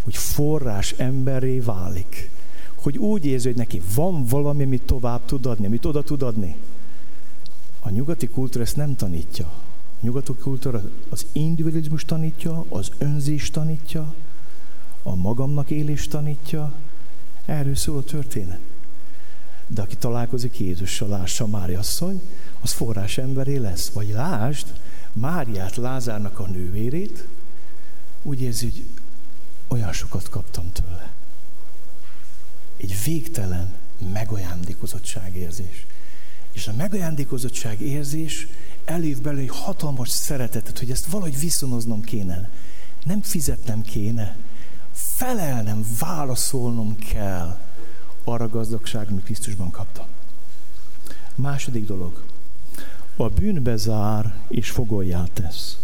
Hogy forrás emberré válik. Hogy úgy érzi, hogy neki van valami, amit tovább tud adni, amit oda tud adni. A nyugati kultúra ezt nem tanítja. A nyugati kultúra az individualizmus tanítja, az önzés tanítja, a magamnak élés tanítja, erről szól a történet. De aki találkozik Jézussal, lássa Mári asszony, az forrás emberé lesz. Vagy lásd, Máriát, Lázárnak a nővérét, úgy érzi, hogy olyan sokat kaptam tőle. Egy végtelen megajándékozottság érzés. És a megajándékozottság érzés elév belőle egy hatalmas szeretetet, hogy ezt valahogy viszonoznom kéne. Nem fizetnem kéne, felelnem, válaszolnom kell arra a gazdagság, amit Krisztusban kaptam. Második dolog. A bűnbe zár és fogoljá tesz.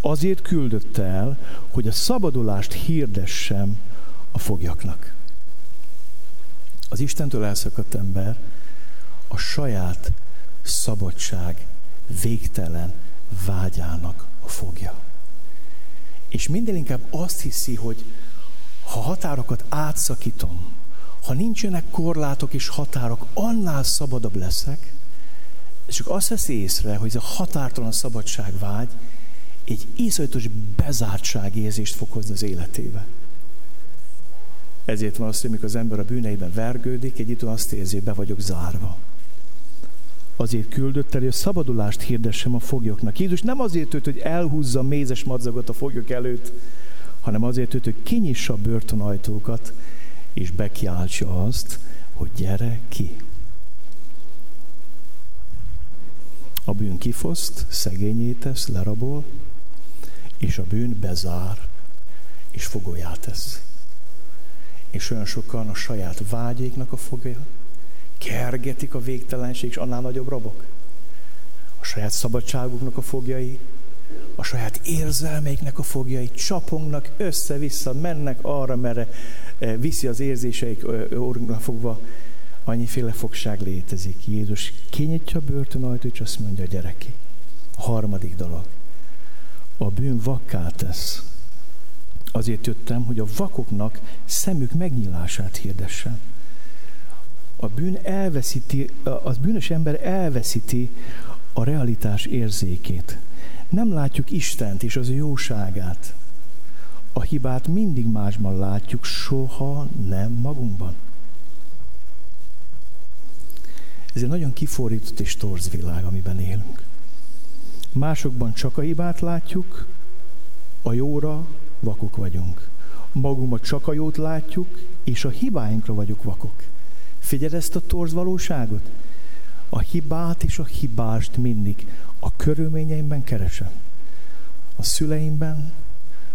Azért küldött el, hogy a szabadulást hirdessem a fogjaknak. Az Istentől elszakadt ember a saját szabadság végtelen vágyának a fogja. És minden inkább azt hiszi, hogy ha határokat átszakítom, ha nincsenek korlátok és határok, annál szabadabb leszek, És csak azt veszi észre, hogy ez a határtalan szabadságvágy egy iszonyatos bezártságérzést fog hozni az életébe. Ezért van az, hogy mikor az ember a bűneiben vergődik, egy idő azt érzi, hogy be vagyok zárva. Azért küldött el, hogy a szabadulást hirdessem a foglyoknak. Jézus nem azért jött, hogy elhúzza a mézes madzagot a foglyok előtt, hanem azért hogy kinyissa a börtönajtókat, és bekiáltsa azt, hogy gyere ki. A bűn kifoszt, szegényé tesz, lerabol, és a bűn bezár, és fogolyát tesz. És olyan sokan a saját vágyéknak a fogja, kergetik a végtelenség, és annál nagyobb rabok. A saját szabadságuknak a fogjai, a saját érzelmeiknek a fogjai csapongnak össze-vissza, mennek arra, merre eh, viszi az érzéseik orrunkra fogva. Annyiféle fogság létezik. Jézus kinyitja a börtönajtót, és azt mondja, gyereki. A harmadik dolog. A bűn vakká tesz. Azért jöttem, hogy a vakoknak szemük megnyílását hirdessem. A bűn elveszíti, az bűnös ember elveszíti a realitás érzékét. Nem látjuk Istent és az ő jóságát. A hibát mindig másban látjuk, soha nem magunkban. Ez egy nagyon kifordított és torz világ, amiben élünk. Másokban csak a hibát látjuk, a jóra vakok vagyunk. Magunkban csak a jót látjuk, és a hibáinkra vagyok vakok. Figyeld ezt a torz valóságot? A hibát és a hibást mindig a körülményeimben keresem. A szüleimben,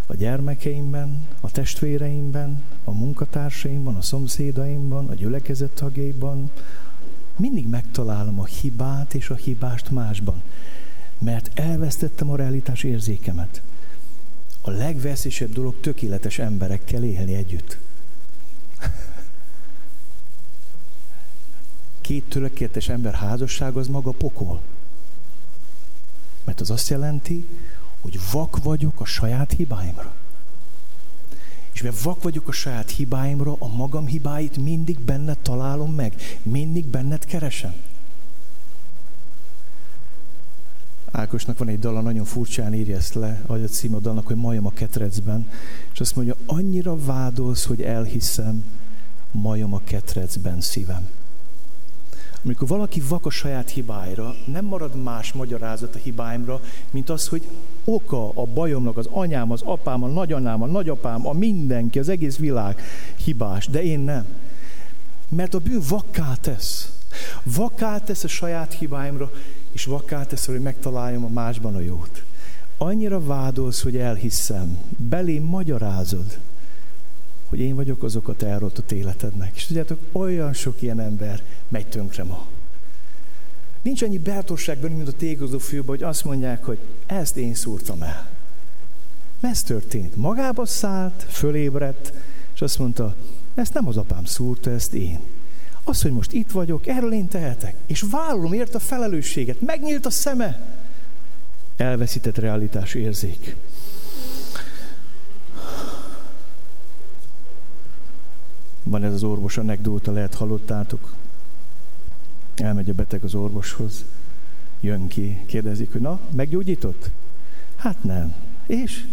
a gyermekeimben, a testvéreimben, a munkatársaimban, a szomszédaimban, a gyülekezet tagjaiban. Mindig megtalálom a hibát és a hibást másban, mert elvesztettem a realitás érzékemet. A legveszélyesebb dolog tökéletes emberekkel élni együtt. Két tökéletes ember házasság az maga pokol. Mert az azt jelenti, hogy vak vagyok a saját hibáimra. És mert vak vagyok a saját hibáimra, a magam hibáit mindig benned találom meg, mindig benned keresem. Ákosnak van egy dala, nagyon furcsán írja ezt le, a cím a dalnak, hogy majom a ketrecben, és azt mondja, annyira vádolsz, hogy elhiszem, majom a ketrecben szívem. Amikor valaki vak a saját hibáira, nem marad más magyarázat a hibáimra, mint az, hogy oka a bajomnak az anyám, az apám, a nagyanyám, a nagyapám, a mindenki, az egész világ hibás, de én nem. Mert a bűn vakká tesz. Vakká tesz a saját hibáimra, és vakká tesz, hogy megtaláljam a másban a jót. Annyira vádolsz, hogy elhiszem, belém magyarázod, hogy én vagyok az oka te elrontott életednek. És tudjátok, olyan sok ilyen ember megy tönkre ma. Nincs annyi bátorság bennünk, mint a tégozó fülbe, hogy azt mondják, hogy ezt én szúrtam el. Ez történt. Magába szállt, fölébredt, és azt mondta, ezt nem az apám szúrta, ezt én. Az, hogy most itt vagyok, erről én tehetek. És vállalom ért a felelősséget. Megnyílt a szeme. Elveszített realitás érzék. Van ez az orvos anekdóta, lehet hallottátok. Elmegy a beteg az orvoshoz, jön ki, kérdezik, hogy na, meggyógyított? Hát nem. És?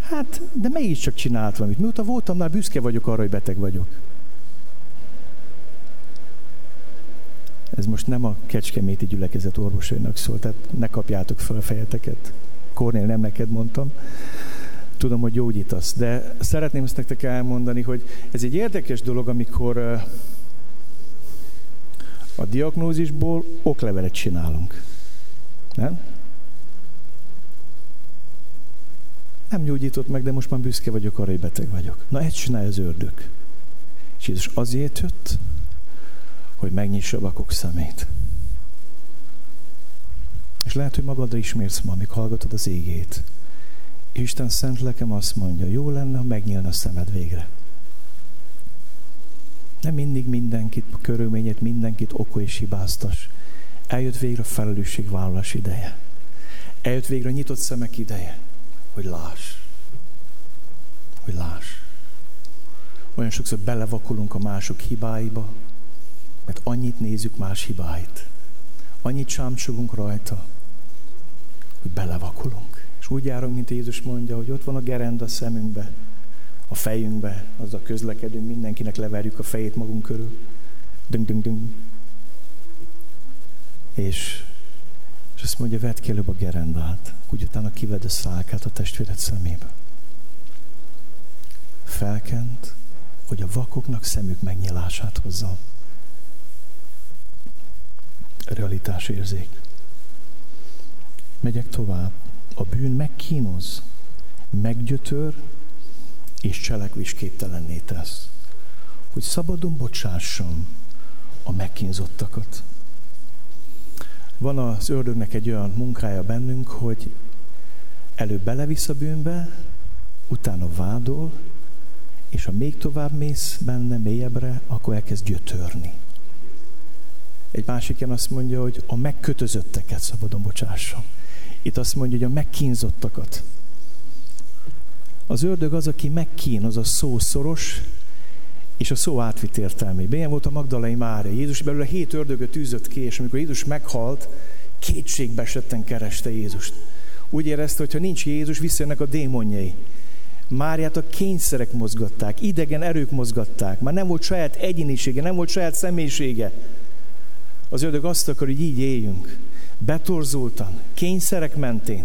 Hát, de mégiscsak csinált valamit. Mióta voltam már, büszke vagyok arra, hogy beteg vagyok. Ez most nem a kecskeméti gyülekezet orvosainak szól, tehát ne kapjátok fel a fejeteket. Kornél nem neked mondtam. Tudom, hogy gyógyítasz, de szeretném ezt nektek elmondani, hogy ez egy érdekes dolog, amikor a diagnózisból oklevelet csinálunk. Nem? Nem gyógyított meg, de most már büszke vagyok arra, hogy beteg vagyok. Na, ezt csinálja az ördög. És Jézus azért jött, hogy megnyissa a vakok szemét. És lehet, hogy magadra ismérsz ma, amíg hallgatod az égét. Isten szent lekem azt mondja, jó lenne, ha megnyílna a szemed végre. Nem mindig mindenkit, a körülményet, mindenkit okol és hibáztas. Eljött végre a felelősségvállalás ideje. Eljött végre a nyitott szemek ideje, hogy láss. Hogy láss. Olyan sokszor belevakulunk a mások hibáiba, mert annyit nézzük más hibáit. annyit csámcsogunk rajta, hogy belevakulunk. És úgy járunk, mint Jézus mondja, hogy ott van a gerenda szemünkbe, a fejünkbe, azzal közlekedünk, mindenkinek leverjük a fejét magunk körül. Dünk, dünk, dünk. És, és azt mondja, vedd ki előbb a gerendát, úgy utána kived a szálkát a testvéred szemébe. Felkent, hogy a vakoknak szemük megnyilását hozza. Realitásérzék. Megyek tovább. A bűn megkínoz, meggyötör, és cselekvésképtelenné tesz. Hogy szabadon bocsássam a megkínzottakat. Van az ördögnek egy olyan munkája bennünk, hogy előbb belevisz a bűnbe, utána vádol, és ha még tovább mész benne mélyebbre, akkor elkezd gyötörni. Egy másik ilyen azt mondja, hogy a megkötözötteket szabadon bocsássam. Itt azt mondja, hogy a megkínzottakat. Az ördög az, aki megkín, az a szó szoros, és a szó átvitt értelmében. Ilyen volt a Magdalai Mária. Jézus belőle hét ördögöt űzött ki, és amikor Jézus meghalt, kétségbe esetten kereste Jézust. Úgy érezte, hogy ha nincs Jézus, visszajönnek a démonjai. Máriát a kényszerek mozgatták, idegen erők mozgatták. Már nem volt saját egyénisége, nem volt saját személyisége. Az ördög azt akar, hogy így éljünk. Betorzultan, kényszerek mentén.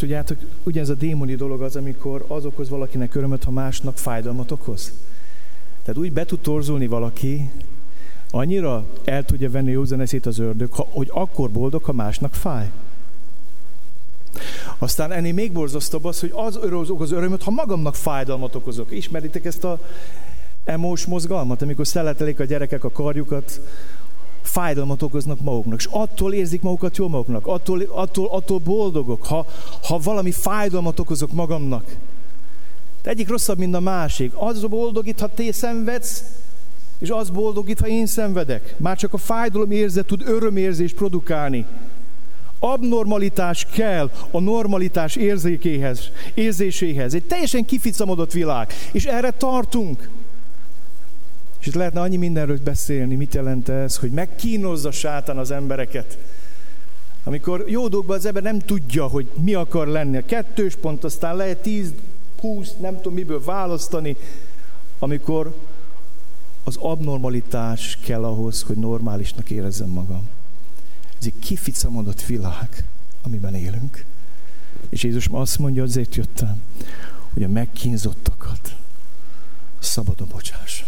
Tudjátok, ugye ez a démoni dolog az, amikor az okoz valakinek örömöt, ha másnak fájdalmat okoz. Tehát úgy be tud torzulni valaki, annyira el tudja venni józaneszét az ördög, hogy akkor boldog, ha másnak fáj. Aztán ennél még borzasztóbb az, hogy az okoz örömöt, ha magamnak fájdalmat okozok. Ismeritek ezt a emós mozgalmat, amikor szeletelik a gyerekek a karjukat, fájdalmat okoznak maguknak, és attól érzik magukat jól maguknak, attól, attól, attól boldogok, ha, ha valami fájdalmat okozok magamnak. De egyik rosszabb, mint a másik. Az boldogít, ha te szenvedsz, és az boldogít, ha én szenvedek. Már csak a fájdalom érzet tud örömérzést produkálni. Abnormalitás kell a normalitás érzékéhez, érzéséhez. Egy teljesen kificamodott világ, és erre tartunk. És itt lehetne annyi mindenről beszélni, mit jelent ez, hogy megkínozza sátán az embereket. Amikor jó dolgokban az ember nem tudja, hogy mi akar lenni. A kettős pont, aztán lehet tíz, húsz, nem tudom miből választani, amikor az abnormalitás kell ahhoz, hogy normálisnak érezzem magam. Ez egy kificamodott világ, amiben élünk. És Jézus azt mondja, azért jöttem, hogy a megkínzottakat szabadon bocsássa.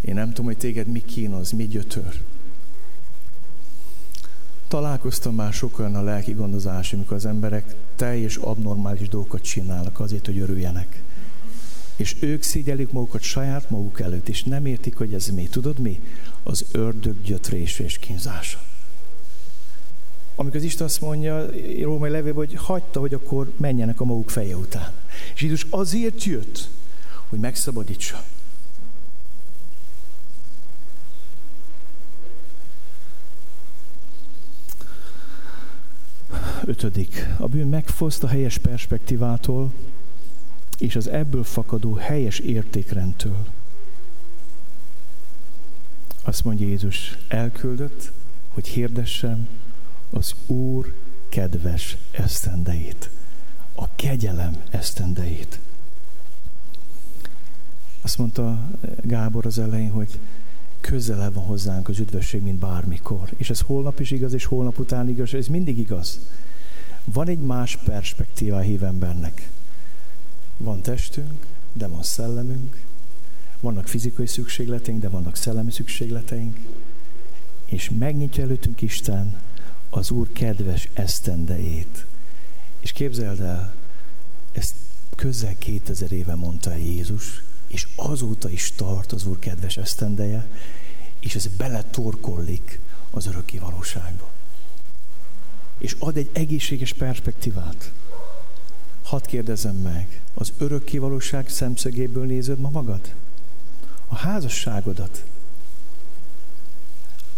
Én nem tudom, hogy téged mi kínoz, mi gyötör. Találkoztam már sok olyan a lelki gondozás, amikor az emberek teljes abnormális dolgokat csinálnak azért, hogy örüljenek. És ők szégyelik magukat saját maguk előtt, és nem értik, hogy ez mi. Tudod mi? Az ördög gyötrése és kínzása. Amikor az Isten azt mondja, római levélben, hogy hagyta, hogy akkor menjenek a maguk feje után. És Jézus azért jött, hogy megszabadítsa. Ötödik. A bűn megfoszt a helyes perspektívától, és az ebből fakadó helyes értékrendtől. Azt mondja Jézus, elküldött, hogy hirdessem az Úr kedves esztendeit, a kegyelem esztendeit. Azt mondta Gábor az elején, hogy közelebb van hozzánk az üdvösség, mint bármikor. És ez holnap is igaz, és holnap után igaz, ez mindig igaz. Van egy más perspektíva a hívembernek. Van testünk, de van szellemünk, vannak fizikai szükségleteink, de vannak szellemi szükségleteink, és megnyitja előttünk Isten az Úr kedves esztendejét. És képzeld el, ezt közel 2000 éve mondta Jézus, és azóta is tart az Úr kedves esztendeje, és ez beletorkollik az örökké valóságba és ad egy egészséges perspektívát. Hadd kérdezem meg, az örökké valóság szemszögéből nézed ma magad? A házasságodat?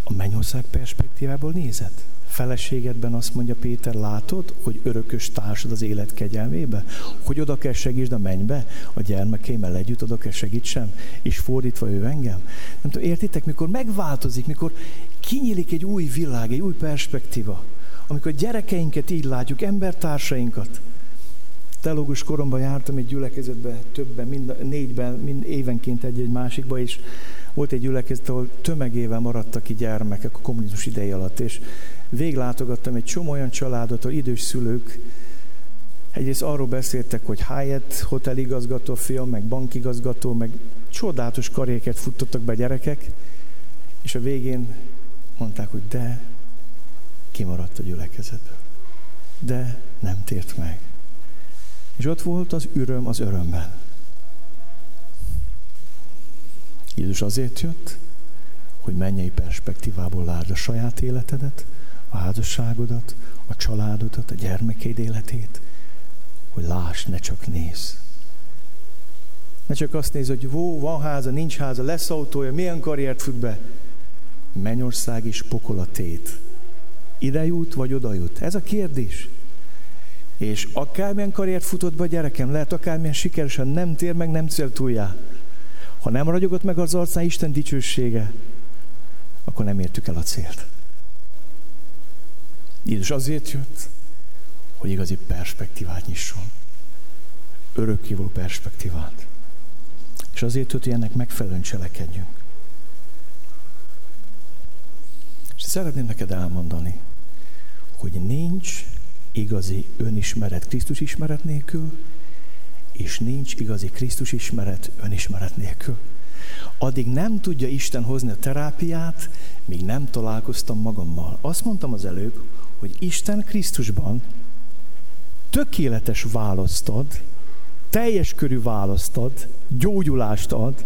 A mennyország perspektívából nézed? feleségedben azt mondja Péter, látod, hogy örökös társad az élet kegyelmébe? Hogy oda kell segítsd a mennybe, a gyermekeimmel együtt oda kell segítsem, és fordítva ő engem? Nem tudom, értitek, mikor megváltozik, mikor kinyílik egy új világ, egy új perspektíva, amikor gyerekeinket így látjuk, embertársainkat. Teológus koromban jártam egy gyülekezetbe, többen, mind, négyben, mind évenként egy-egy másikba, és volt egy gyülekezet, ahol tömegével maradtak ki gyermekek a kommunizmus ideje alatt, és véglátogattam egy csomó olyan családot, ahol idős szülők egyrészt arról beszéltek, hogy Hyatt hoteligazgató fiam, meg bankigazgató, meg csodálatos karrieket futtottak be gyerekek, és a végén mondták, hogy de kimaradt a gyülekezetből. De nem tért meg. És ott volt az üröm az örömben. Jézus azért jött, hogy mennyei perspektívából lásd a saját életedet, a házasságodat, a családodat, a gyermekeid életét, hogy láss, ne csak néz. Ne csak azt néz, hogy vó, van háza, nincs háza, lesz autója, milyen karriert fut be. Mennyország is pokol a tét. Ide jut, vagy oda jut? Ez a kérdés. És akármilyen karriert futott be a gyerekem, lehet akármilyen sikeresen nem tér meg, nem cél túljá. Ha nem ragyogott meg az arcán Isten dicsősége, akkor nem értük el a célt. Jézus azért jött, hogy igazi perspektívát nyisson. Örökkévaló perspektívát. És azért jött, hogy ennek megfelelően cselekedjünk. És szeretném neked elmondani, hogy nincs igazi önismeret Krisztus ismeret nélkül, és nincs igazi Krisztus ismeret önismeret nélkül. Addig nem tudja Isten hozni a terápiát, míg nem találkoztam magammal. Azt mondtam az előbb, hogy Isten Krisztusban tökéletes választ ad, teljes körű választ ad, gyógyulást ad,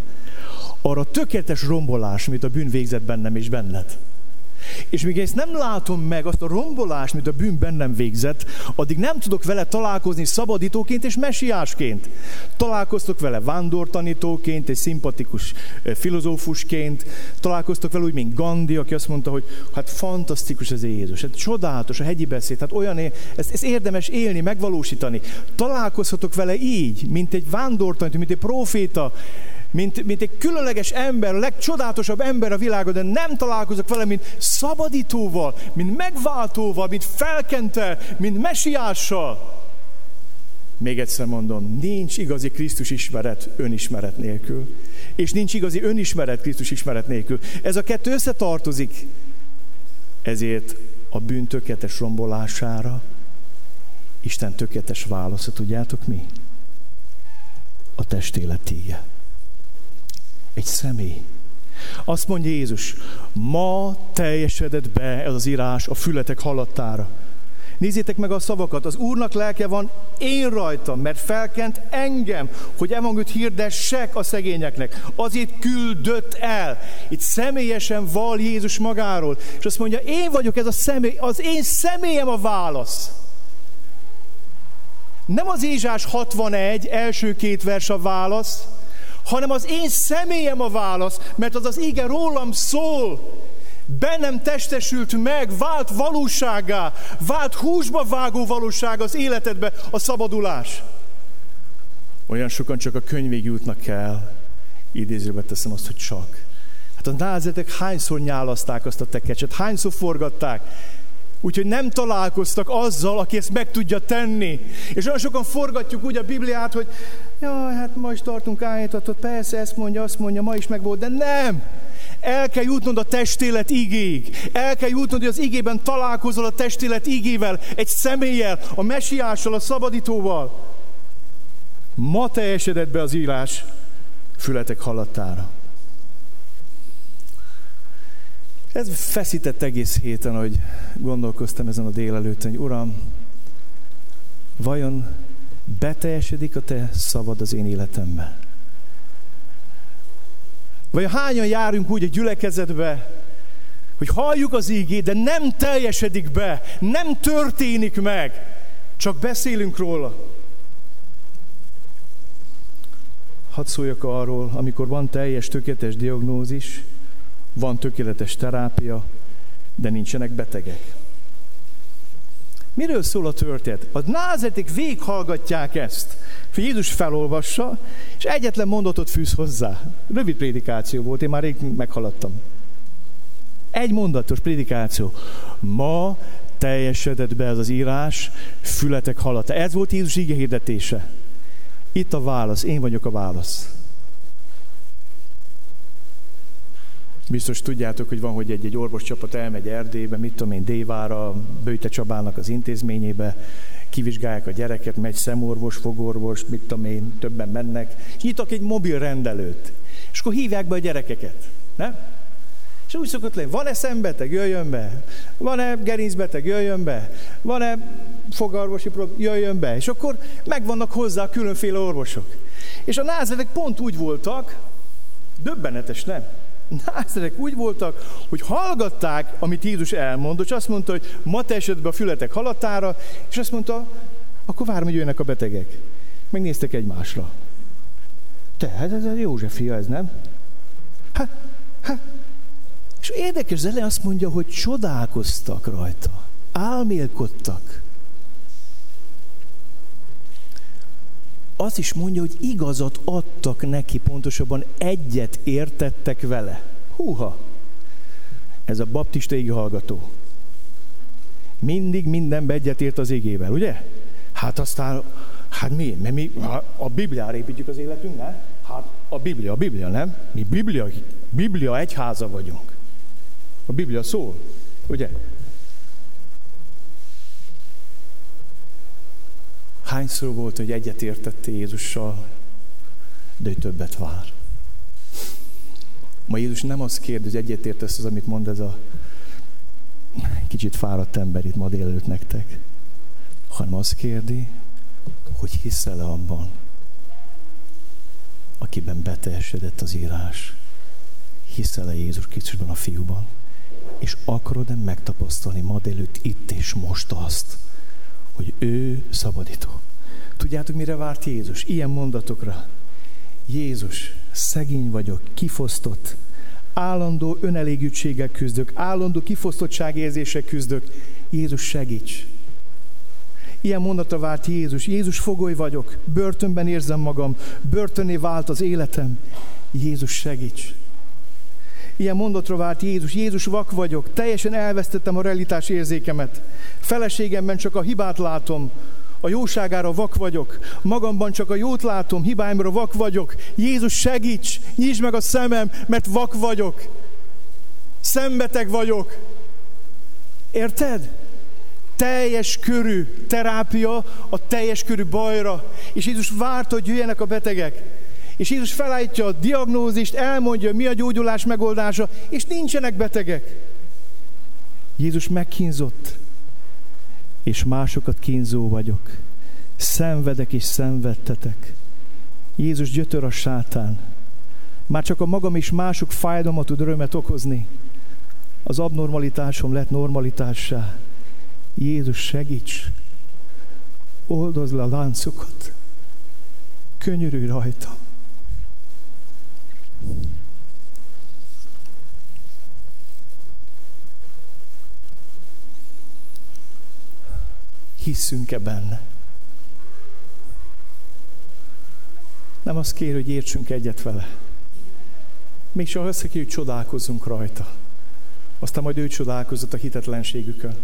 arra tökéletes rombolás, amit a bűn végzett bennem és benned. És míg ezt nem látom meg, azt a rombolást, amit a bűn bennem végzett, addig nem tudok vele találkozni szabadítóként és mesiásként. Találkoztok vele vándortanítóként, egy szimpatikus filozófusként, találkoztok vele úgy, mint Gandhi, aki azt mondta, hogy hát fantasztikus az Jézus, hát csodálatos a hegyi beszéd, hát olyan, ezt, ezt érdemes élni, megvalósítani. Találkozhatok vele így, mint egy vándortanító, mint egy proféta, mint, mint egy különleges ember, a legcsodálatosabb ember a világon, de nem találkozok vele, mint szabadítóval, mint megváltóval, mint felkentel, mint mesiással. Még egyszer mondom, nincs igazi Krisztus ismeret önismeret nélkül. És nincs igazi önismeret Krisztus ismeret nélkül. Ez a kettő összetartozik. Ezért a bűn tökéletes rombolására Isten tökéletes válasza, tudjátok mi? A testélet tíge egy személy. Azt mondja Jézus, ma teljesedett be ez az írás a fületek hallattára. Nézzétek meg a szavakat, az Úrnak lelke van én rajtam, mert felkent engem, hogy evangőt hirdessek a szegényeknek. Azért küldött el. Itt személyesen val Jézus magáról, és azt mondja, én vagyok ez a személy, az én személyem a válasz. Nem az Ézsás 61 első két vers a válasz, hanem az én személyem a válasz, mert az az ége rólam szól. Bennem testesült meg, vált valóságá, vált húsba vágó valóság az életedbe a szabadulás. Olyan sokan csak a könyvig jutnak el, idézőbe teszem azt, hogy csak. Hát a názetek hányszor nyálaszták azt a tekecset, hányszor forgatták, Úgyhogy nem találkoztak azzal, aki ezt meg tudja tenni. És olyan sokan forgatjuk úgy a Bibliát, hogy ja, hát ma is tartunk állítatot, persze ezt mondja, azt mondja, ma is meg volt, de nem! El kell jutnod a testélet igéig. El kell jutnod, hogy az igében találkozol a testélet igével, egy személlyel, a mesiással, a szabadítóval. Ma teljesedett be az írás fületek hallattára. Ez feszített egész héten, hogy gondolkoztam ezen a délelőtten, hogy Uram, vajon beteljesedik a Te szavad az én életembe? Vagy hányan járunk úgy a gyülekezetbe, hogy halljuk az ígét, de nem teljesedik be, nem történik meg, csak beszélünk róla. Hadd szóljak arról, amikor van teljes, tökéletes diagnózis, van tökéletes terápia, de nincsenek betegek. Miről szól a történet? A názetik véghallgatják ezt. Jézus felolvassa, és egyetlen mondatot fűz hozzá. Rövid prédikáció volt, én már rég meghaladtam. Egy mondatos prédikáció. Ma teljesedett be ez az írás, fületek hallata. Ez volt Jézus ige hirdetése. Itt a válasz, én vagyok a válasz. Biztos tudjátok, hogy van, hogy egy-egy orvoscsapat elmegy Erdélybe, mit tudom én, Dévára, Bőte Csabának az intézményébe, kivizsgálják a gyereket, megy szemorvos, fogorvos, mit tudom én, többen mennek, és nyitok egy mobil rendelőt, és akkor hívják be a gyerekeket, nem? És úgy szokott lenni, van-e szembeteg, jöjjön be, van-e gerincbeteg, jöjjön be, van-e fogarvosi program, jöjjön be, és akkor megvannak hozzá a különféle orvosok. És a názetek pont úgy voltak, döbbenetes, nem? Názerek úgy voltak, hogy hallgatták, amit Jézus elmondott, és azt mondta, hogy ma te esetben a fületek halatára, és azt mondta, akkor várom, hogy jönnek a betegek. Megnéztek egymásra. Te, hát ez a József fia, ez nem? Hát, hát. És érdekes, az azt mondja, hogy csodálkoztak rajta. Álmélkodtak. Azt is mondja, hogy igazat adtak neki, pontosabban egyet értettek vele. Húha! Ez a baptista hallgató. Mindig mindenbe egyet ért az égével, ugye? Hát aztán, hát mi? Mert mi a Bibliára építjük az életünk, nem? Hát a Biblia, a Biblia, nem? Mi Biblia, Biblia egyháza vagyunk. A Biblia szól, ugye? Hányszor volt, hogy egyetértette Jézussal, de ő többet vár. Ma Jézus nem azt kérdezi, hogy egyetértesz az, amit mond ez a kicsit fáradt ember itt ma délelőtt nektek, hanem azt kérdi, hogy hiszel-e abban, akiben beteljesedett az írás. Hiszel-e Jézus Krisztusban a fiúban? És akarod-e megtapasztalni ma délőtt itt és most azt, hogy ő szabadító. Tudjátok, mire várt Jézus? Ilyen mondatokra. Jézus, szegény vagyok, kifosztott, állandó önelégűtséggel küzdök, állandó kifosztottságérzések küzdök. Jézus segíts! Ilyen mondata várt Jézus. Jézus fogoly vagyok, börtönben érzem magam, börtöné vált az életem. Jézus segíts! Ilyen mondatra várt Jézus. Jézus vak vagyok, teljesen elvesztettem a realitás érzékemet. Feleségemben csak a hibát látom, a jóságára vak vagyok, magamban csak a jót látom, hibáimra vak vagyok. Jézus segíts, nyisd meg a szemem, mert vak vagyok. Szembeteg vagyok. Érted? Teljes körű terápia a teljes körű bajra. És Jézus várta, hogy jöjjenek a betegek. És Jézus felállítja a diagnózist, elmondja, mi a gyógyulás megoldása, és nincsenek betegek. Jézus megkínzott, és másokat kínzó vagyok. Szenvedek és szenvedtetek. Jézus gyötör a sátán. Már csak a magam és mások fájdalmat tud örömet okozni. Az abnormalitásom lett normalitássá. Jézus segíts! Oldozd le a láncokat. Könyörülj rajta. Hiszünk-e benne? Nem azt kér, hogy értsünk egyet vele. Még csak azt kér, hogy csodálkozzunk rajta. Aztán majd ő csodálkozott a hitetlenségükön.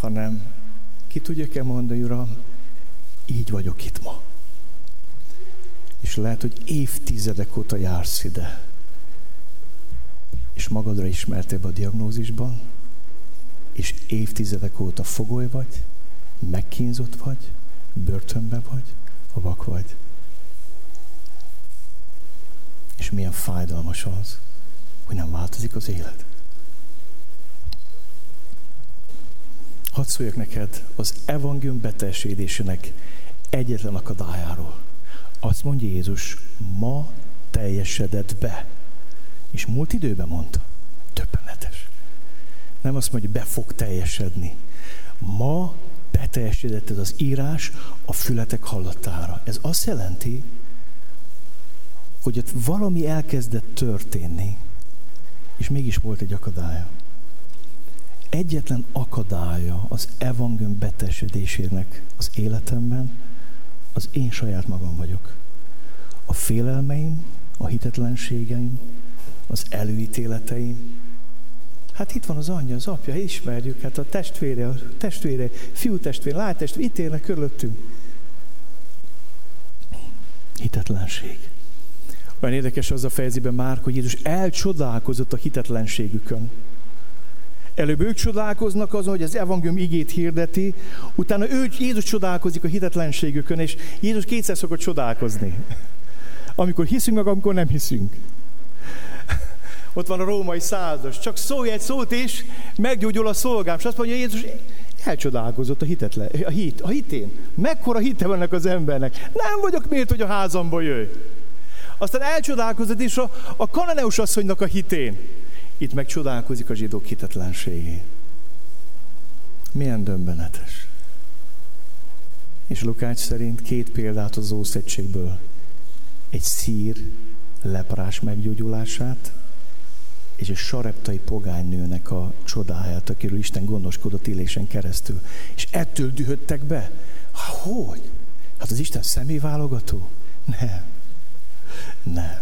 Hanem ki tudja-e mondani, Uram, így vagyok itt ma. És lehet, hogy évtizedek óta jársz ide. És magadra ismertél a diagnózisban, és évtizedek óta fogoly vagy, megkínzott vagy, börtönbe vagy, a vak vagy. És milyen fájdalmas az, hogy nem változik az élet. Hadd szóljak neked az evangélium beteljesedésének egyetlen akadályáról. Azt mondja Jézus, ma teljesedett be. És múlt időben mondta. Többenetes. Nem azt mondja, be fog teljesedni. Ma beteljesedett ez az írás a fületek hallatára. Ez azt jelenti, hogy ott valami elkezdett történni, és mégis volt egy akadálya. egyetlen akadálya az evangélium betesedésének az életemben, az én saját magam vagyok. A félelmeim, a hitetlenségeim, az előítéleteim. Hát itt van az anyja, az apja, ismerjük, hát a testvére, a testvére, fiú testvére, lány testvére, itt élnek körülöttünk. Hitetlenség. Olyan érdekes az a fejezében már, hogy Jézus elcsodálkozott a hitetlenségükön. Előbb ők csodálkoznak azon, hogy az evangélium igét hirdeti, utána ő, Jézus csodálkozik a hitetlenségükön, és Jézus kétszer szokott csodálkozni. Amikor hiszünk, meg amikor nem hiszünk. Ott van a római százas. Csak szólj egy szót is, meggyógyul a szolgám. És azt mondja Jézus, elcsodálkozott a, hitetlen, a, hit, a hitén. Mekkora hite van ennek az embernek. Nem vagyok miért, hogy a házamba jöjj. Aztán elcsodálkozott is a, a kananeus asszonynak a hitén. Itt meg csodálkozik a zsidók hitetlenségé. Milyen döbbenetes. És Lukács szerint két példát az Ószegységből. Egy szír leprás meggyógyulását, és egy sareptai pogánynőnek a csodáját, akiről Isten gondoskodott élésen keresztül. És ettől dühöttek be. Hogy? Hát az Isten személyválogató? Nem. Nem.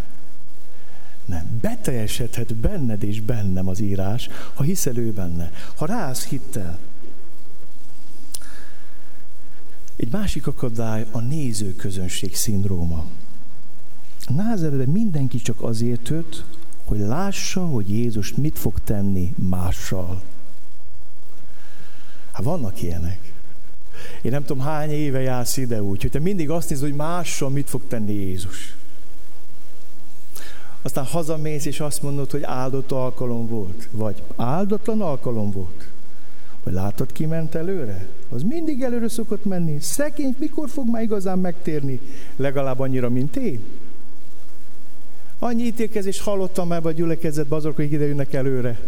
Nem. Beteljesedhet benned és bennem az írás, ha hiszel ő benne. Ha rász hittel. Egy másik akadály a nézőközönség szindróma. Názeredben mindenki csak azért jött, hogy lássa, hogy Jézus mit fog tenni mással. Hát vannak ilyenek. Én nem tudom, hány éve jársz ide úgy, hogy te mindig azt nézed, hogy mással mit fog tenni Jézus. Aztán hazamész, és azt mondod, hogy áldott alkalom volt. Vagy áldatlan alkalom volt. Vagy látod, ki ment előre? Az mindig előre szokott menni. Szekény mikor fog már igazán megtérni? Legalább annyira, mint én. Annyi ítélkezést hallottam ebbe a gyülekezetben azok, akik ide jönnek előre.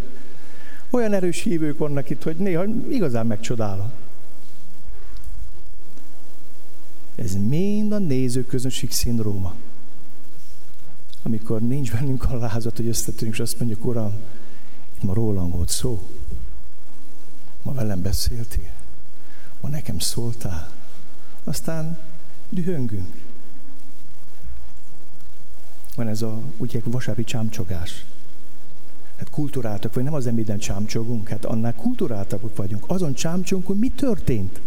Olyan erős hívők vannak itt, hogy néha igazán megcsodálom. Ez mind a nézőközönség szindróma. Amikor nincs bennünk a lázat, hogy összetűnünk, és azt mondjuk, Uram, itt ma rólam volt szó. Ma velem beszéltél. Ma nekem szóltál. Aztán dühöngünk. Van ez a, úgy vasárpi csámcsogás. Hát kulturáltak vagy, nem az minden csámcsogunk, hát annál kulturáltak vagyunk. Azon csámcsogunk, hogy mi történt.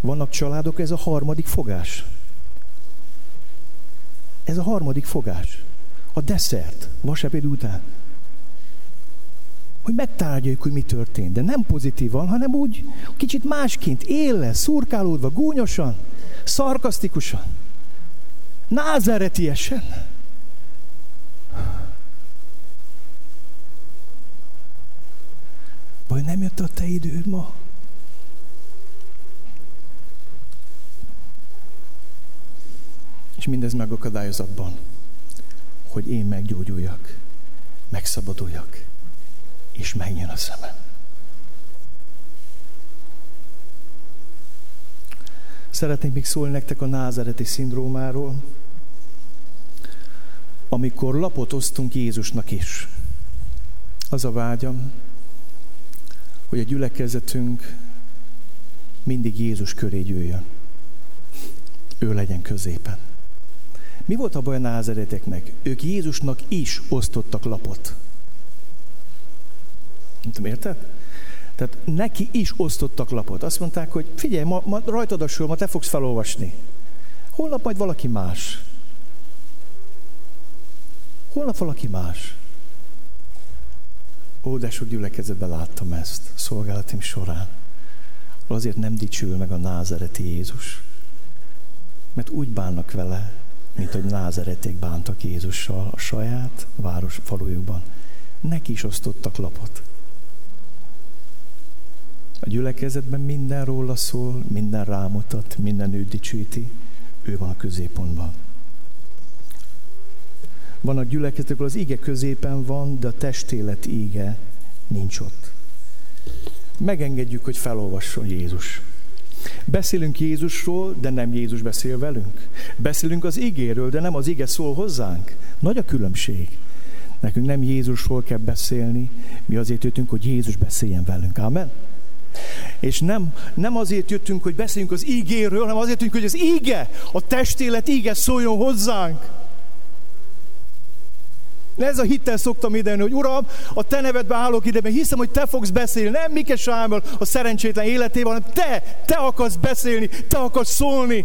Vannak családok, ez a harmadik fogás. Ez a harmadik fogás. A desszert, vasárpéd után. Hogy megtárgyaljuk, hogy mi történt. De nem pozitívan, hanem úgy kicsit másként, élle, szurkálódva, gúnyosan, szarkasztikusan. Názeretiesen. Vagy nem jött a te időd ma? És mindez megakadályoz abban, hogy én meggyógyuljak, megszabaduljak, és menjen a szemem. Szeretnék még szólni nektek a názereti szindrómáról, amikor lapot osztunk Jézusnak is. Az a vágyam, hogy a gyülekezetünk mindig Jézus köré gyűjjön. Ő legyen középen. Mi volt a baj a názereteknek? Ők Jézusnak is osztottak lapot. Nem tudom, érted? Tehát neki is osztottak lapot. Azt mondták, hogy figyelj, ma, ma rajtad a sor, ma te fogsz felolvasni. Holnap majd valaki más. Holnap valaki más. Ó, de sok gyülekezetben láttam ezt szolgálatim során. Azért nem dicsül meg a názereti Jézus. Mert úgy bánnak vele, mint hogy názereték bántak Jézussal a saját város falujukban. Neki is osztottak lapot. A gyülekezetben minden róla szól, minden rámutat, minden ő dicsőíti, ő van a középpontban. Van a gyülekezetekről az ige középen van, de a testélet ige nincs ott. Megengedjük, hogy felolvasson Jézus. Beszélünk Jézusról, de nem Jézus beszél velünk. Beszélünk az igéről, de nem az ige szól hozzánk. Nagy a különbség. Nekünk nem Jézusról kell beszélni, mi azért jöttünk, hogy Jézus beszéljen velünk. Amen? És nem, nem azért jöttünk, hogy beszéljünk az ígéről, hanem azért jöttünk, hogy az íge, a testélet íge szóljon hozzánk. Ez a hittel szoktam ide hogy Uram, a te nevedbe állok ide, mert hiszem, hogy te fogsz beszélni. Nem Mike Sámuel a szerencsétlen életében, hanem te, te akarsz beszélni, te akarsz szólni.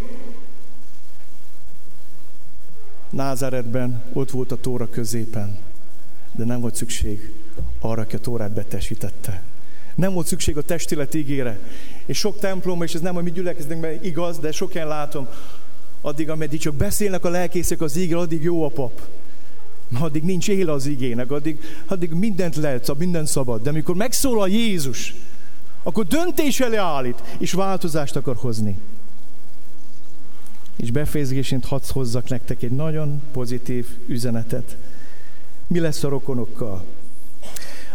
Názáretben ott volt a tóra középen, de nem volt szükség arra, aki a tórát betesítette. Nem volt szükség a testilet ígére. És sok templom, és ez nem a mi gyülekezdünkben igaz, de sok helyen látom, addig, ameddig csak beszélnek a lelkészek az ígére, addig jó a pap addig nincs éle az igének, addig, addig mindent lehet, minden szabad. De amikor megszólal Jézus, akkor döntés elé állít, és változást akar hozni. És befejezésként hadd hozzak nektek egy nagyon pozitív üzenetet. Mi lesz a rokonokkal?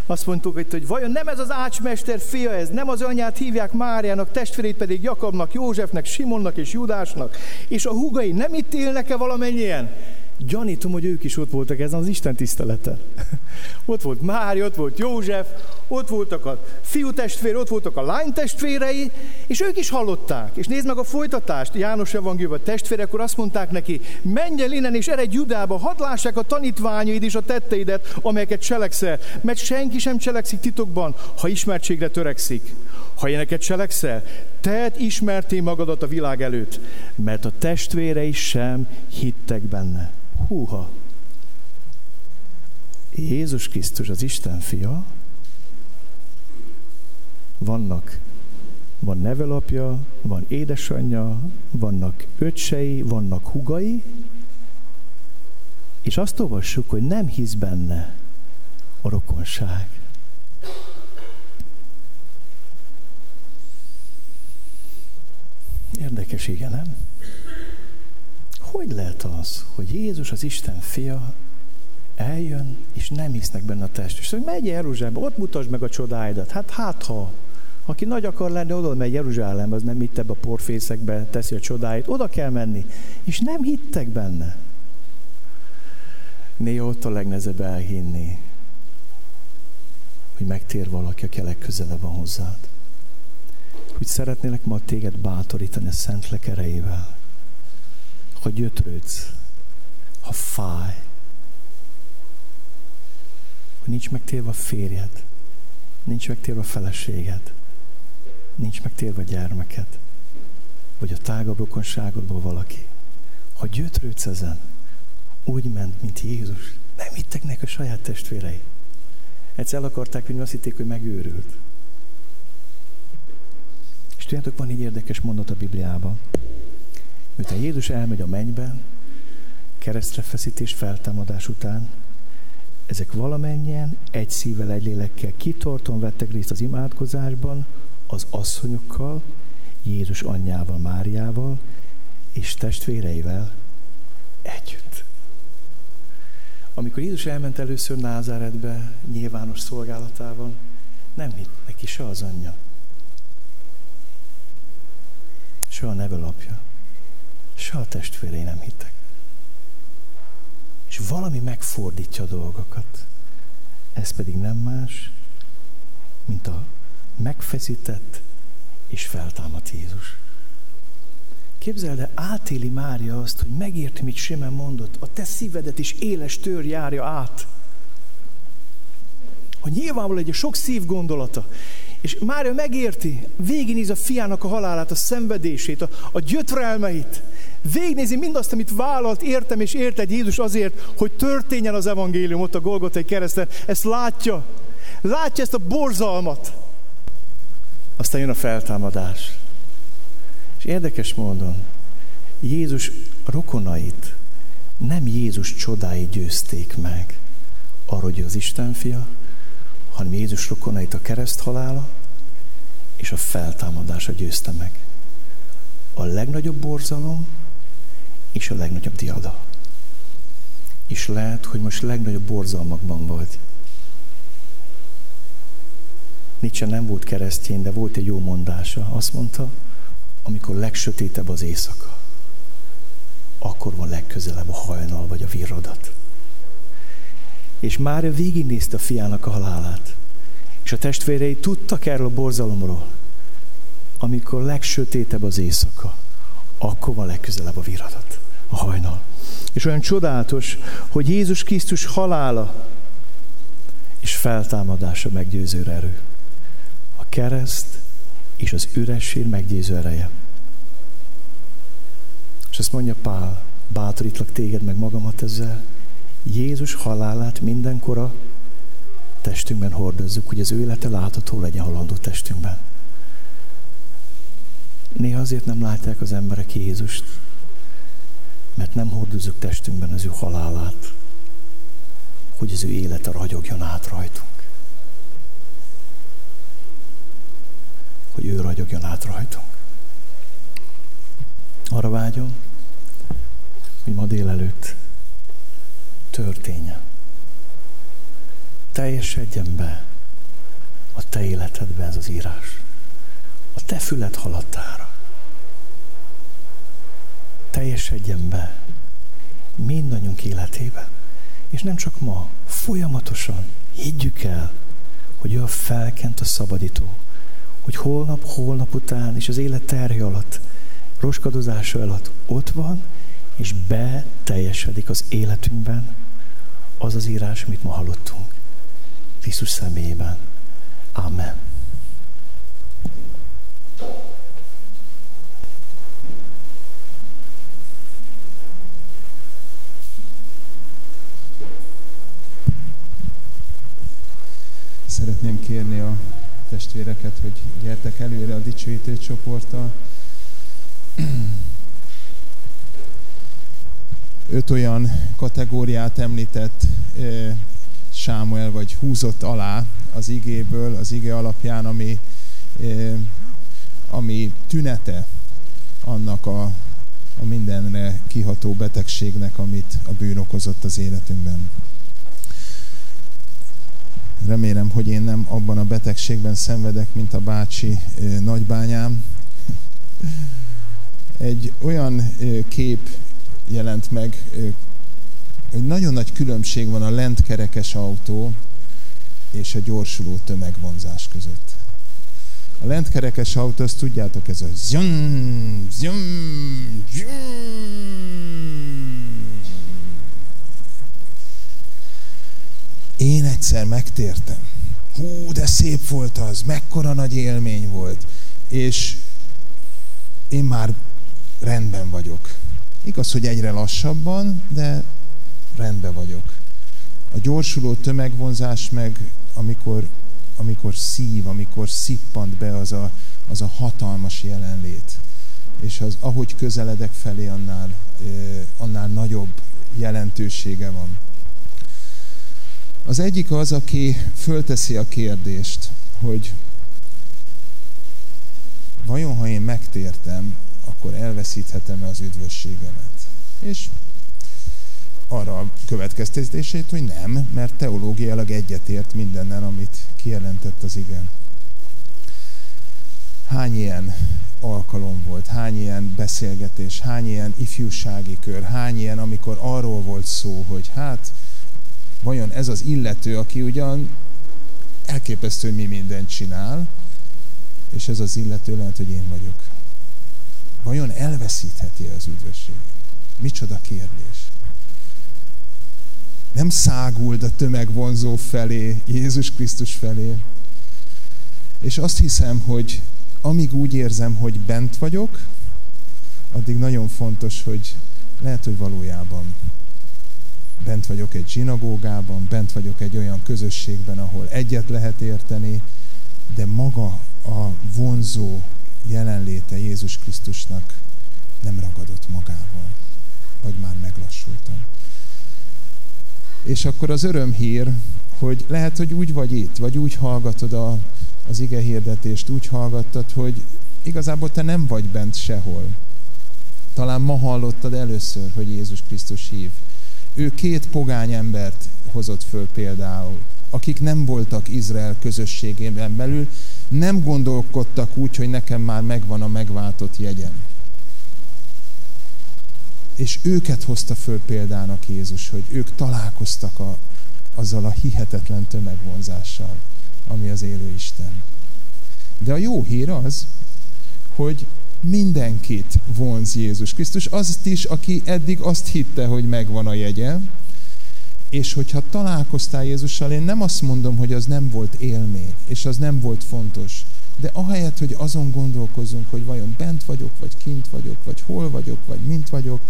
Azt mondtuk hogy hogy vajon nem ez az ácsmester fia ez, nem az anyját hívják Máriának, testvérét pedig Jakabnak, Józsefnek, Simonnak és Judásnak, és a húgai nem itt élnek-e valamennyien? Gyanítom, hogy ők is ott voltak ezen az Isten tiszteleten. (laughs) ott volt Mária, ott volt József, ott voltak a fiú testvér, ott voltak a lány testvérei, és ők is hallották. És nézd meg a folytatást, János evangéliumban testvérek, akkor azt mondták neki, menj el innen és eredj Judába, hadd lássák a tanítványaid és a tetteidet, amelyeket cselekszel, mert senki sem cselekszik titokban, ha ismertségre törekszik. Ha ilyeneket cselekszel, tedd ismerté magadat a világ előtt, mert a testvérei sem hittek benne. Húha! Jézus Krisztus az Isten fia, vannak, van nevelapja, van édesanyja, vannak öcsei, vannak hugai, és azt olvassuk, hogy nem hisz benne a rokonság. Érdekes, igen, nem? Hogy lehet az, hogy Jézus az Isten fia eljön, és nem hisznek benne a test. És megy Jeruzsálembe, ott mutasd meg a csodáidat. Hát hát ha, aki nagy akar lenni, oda megy Jeruzsálembe, az nem itt ebbe a porfészekbe teszi a csodáit, oda kell menni. És nem hittek benne. Néha ott a legnehezebb elhinni, hogy megtér valaki, aki a legközelebb van hozzád. Hogy szeretnélek ma téged bátorítani a Szentlek erejével ha gyötrődsz, ha fáj, hogy nincs megtérve a férjed, nincs megtérve a feleséged, nincs megtérve a gyermeked, vagy a tágabb rokonságodból valaki. Ha gyötrődsz ezen, úgy ment, mint Jézus. Nem hittek neki a saját testvérei. Egyszer el akarták vinni, azt hitték, hogy megőrült. És tudjátok, van egy érdekes mondat a Bibliában. Miután Jézus elmegy a mennybe, keresztre feszítés feltámadás után, ezek valamennyien egy szívvel, egy lélekkel kitorton vettek részt az imádkozásban, az asszonyokkal, Jézus anyjával, Máriával és testvéreivel együtt. Amikor Jézus elment először Názáretbe, nyilvános szolgálatában, nem hitt neki se az anyja, se a nevelapja se a testvérei nem hittek. És valami megfordítja a dolgokat. Ez pedig nem más, mint a megfeszített és feltámadt Jézus. Képzeld el, átéli Mária azt, hogy megérti, mit Simen mondott, a te szívedet is éles tör járja át. Hogy nyilvánvalóan egy sok szív gondolata. És Mária megérti, végignéz a fiának a halálát, a szenvedését, a, a gyötrelmeit, végnézi mindazt, amit vállalt, értem és érted Jézus azért, hogy történjen az evangélium ott a Golgotai kereszten. Ezt látja. Látja ezt a borzalmat. Aztán jön a feltámadás. És érdekes módon, Jézus rokonait nem Jézus csodái győzték meg, arra, hogy az Isten fia, hanem Jézus rokonait a kereszt halála és a feltámadása győzte meg. A legnagyobb borzalom és a legnagyobb diada. És lehet, hogy most legnagyobb borzalmakban vagy. Nietzsche nem volt keresztény, de volt egy jó mondása. Azt mondta, amikor legsötétebb az éjszaka, akkor van legközelebb a hajnal vagy a virradat. És Mária végignézte a fiának a halálát. És a testvérei tudtak erről a borzalomról. Amikor legsötétebb az éjszaka, akkor van legközelebb a viradat, a hajnal. És olyan csodálatos, hogy Jézus Krisztus halála és feltámadása meggyőző erő. A kereszt és az üresség meggyőző ereje. És ezt mondja Pál, bátorítlak téged meg magamat ezzel, Jézus halálát mindenkora testünkben hordozzuk, hogy az ő élete látható legyen halandó testünkben. Néha azért nem látják az emberek Jézust, mert nem hordozzuk testünkben az ő halálát, hogy az ő élete ragyogjon át rajtunk. Hogy ő ragyogjon át rajtunk. Arra vágyom, hogy ma délelőtt történjen. Teljesedjen be a te életedbe ez az írás. A te füled halattára. Teljesedjen be mindannyiunk életébe. És nem csak ma, folyamatosan higgyük el, hogy ő a felkent a szabadító. Hogy holnap, holnap után és az élet terhe alatt, roskadozása alatt ott van, és beteljesedik az életünkben az az írás, amit ma hallottunk. Krisztus személyében. Amen. Szeretném kérni a testvéreket, hogy gyertek előre a dicsőítő csoporttal. Öt olyan kategóriát említett Sámuel, vagy húzott alá az igéből, az ige alapján, ami, ami tünete annak a, a mindenre kiható betegségnek, amit a bűn okozott az életünkben. Remélem, hogy én nem abban a betegségben szenvedek, mint a bácsi nagybányám. Egy olyan kép jelent meg, hogy nagyon nagy különbség van a lentkerekes autó és a gyorsuló tömegvonzás között. A lentkerekes autó, azt tudjátok, ez a zsum, zsum, zsum. Én egyszer megtértem. Hú, de szép volt az, mekkora nagy élmény volt. És én már rendben vagyok. Igaz, hogy egyre lassabban, de rendben vagyok. A gyorsuló tömegvonzás meg, amikor, amikor szív, amikor szippant be az a, az a hatalmas jelenlét. És az, ahogy közeledek felé, annál, annál nagyobb jelentősége van. Az egyik az, aki fölteszi a kérdést, hogy vajon ha én megtértem, akkor elveszíthetem-e az üdvösségemet? És arra a következtetését, hogy nem, mert teológiailag egyetért mindennel, amit kijelentett az igen. Hány ilyen alkalom volt, hány ilyen beszélgetés, hány ilyen ifjúsági kör, hány ilyen, amikor arról volt szó, hogy hát vajon ez az illető, aki ugyan elképesztő, hogy mi mindent csinál, és ez az illető lehet, hogy én vagyok. Vajon elveszítheti az üdvösséget? Micsoda kérdés. Nem száguld a tömegvonzó felé, Jézus Krisztus felé. És azt hiszem, hogy amíg úgy érzem, hogy bent vagyok, addig nagyon fontos, hogy lehet, hogy valójában bent vagyok egy zsinagógában, bent vagyok egy olyan közösségben, ahol egyet lehet érteni, de maga a vonzó jelenléte Jézus Krisztusnak nem ragadott magával, vagy már meglassultam. És akkor az örömhír, hogy lehet, hogy úgy vagy itt, vagy úgy hallgatod a, az ige hirdetést, úgy hallgattad, hogy igazából te nem vagy bent sehol. Talán ma hallottad először, hogy Jézus Krisztus hív ő két pogány embert hozott föl például, akik nem voltak Izrael közösségében belül, nem gondolkodtak úgy, hogy nekem már megvan a megváltott jegyem. És őket hozta föl példának Jézus, hogy ők találkoztak a, azzal a hihetetlen tömegvonzással, ami az élő Isten. De a jó hír az, hogy mindenkit vonz Jézus Krisztus, azt is, aki eddig azt hitte, hogy megvan a jegye, és hogyha találkoztál Jézussal, én nem azt mondom, hogy az nem volt élmény, és az nem volt fontos, de ahelyett, hogy azon gondolkozunk, hogy vajon bent vagyok, vagy kint vagyok, vagy hol vagyok, vagy mint vagyok,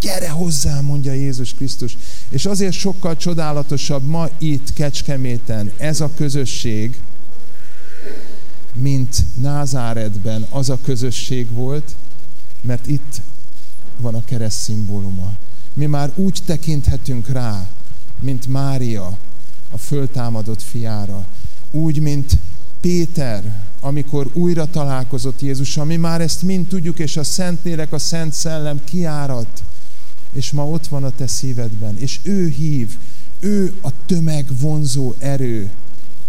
gyere hozzá, mondja Jézus Krisztus. És azért sokkal csodálatosabb ma itt Kecskeméten ez a közösség, mint Názáretben az a közösség volt, mert itt van a kereszt szimbóluma. Mi már úgy tekinthetünk rá, mint Mária, a föltámadott fiára. Úgy, mint Péter, amikor újra találkozott Jézussal. Mi már ezt mind tudjuk, és a Szentlélek, a Szent Szellem kiárat, és ma ott van a te szívedben, és ő hív, ő a tömeg vonzó erő,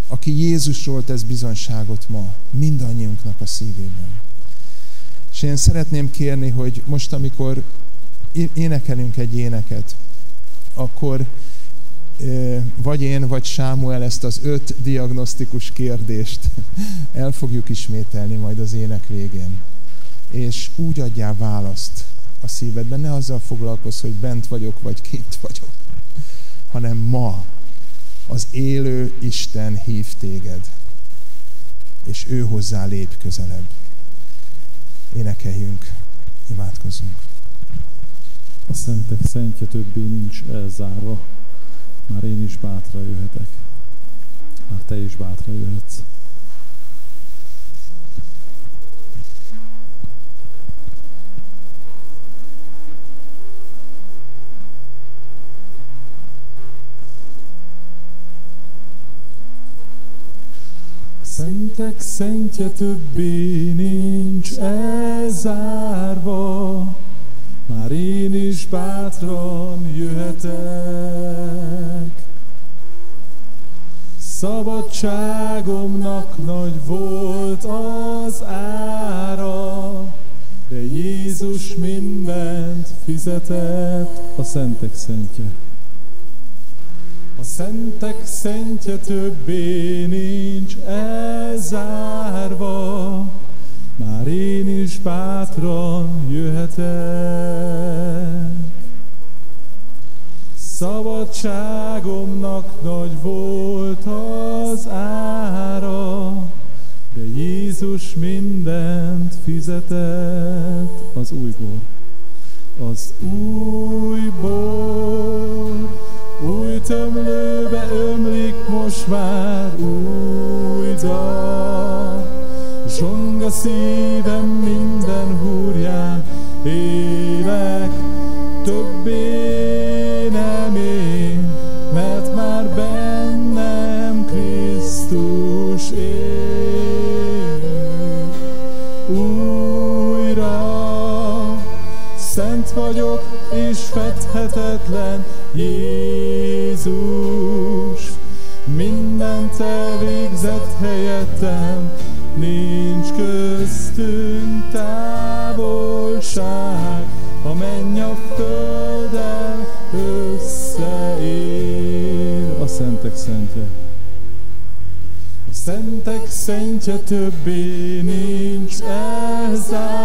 aki Jézusról tesz bizonyságot ma, mindannyiunknak a szívében. És én szeretném kérni, hogy most, amikor énekelünk egy éneket, akkor vagy én, vagy Sámuel ezt az öt diagnosztikus kérdést (laughs) el fogjuk ismételni majd az ének végén. És úgy adjál választ a szívedben, ne azzal foglalkozz, hogy bent vagyok, vagy kint vagyok, hanem ma az élő Isten hív téged, és ő hozzá lép közelebb. Énekeljünk, imádkozzunk. A szentek szentje többé nincs elzárva, már én is bátra jöhetek. Már te is bátra jöhetsz. Szentek szentje többé nincs elzárva, már én is bátran jöhetek. Szabadságomnak nagy volt az ára, de Jézus mindent fizetett a szentek szentje. A szentek szentje többé nincs elzárva, már én is bátran jöhetek. Szabadságomnak nagy volt az ára, de Jézus mindent fizetett az újból. Az újból, új tömlőbe ömlik most már új dal, Zsong a szívem minden húrján, élek többé nem én, mert már bennem Krisztus él. Vagyok és fethetetlen Jézus, mindent elvégzett helyettem, Nincs köztünk távolság, a menny a földel összeér. A szentek szentje. A szentek szentje többé nincs elzárva,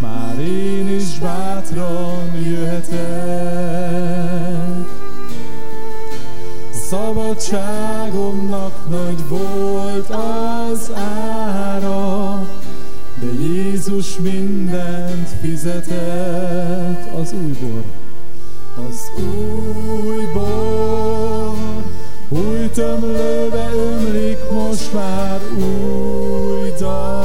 már én is bátran jöhetek. Szabadságomnak nagy volt az ára, de Jézus mindent fizetett az újbor. Az újbor, új tömlőbe ömlik most már új dal.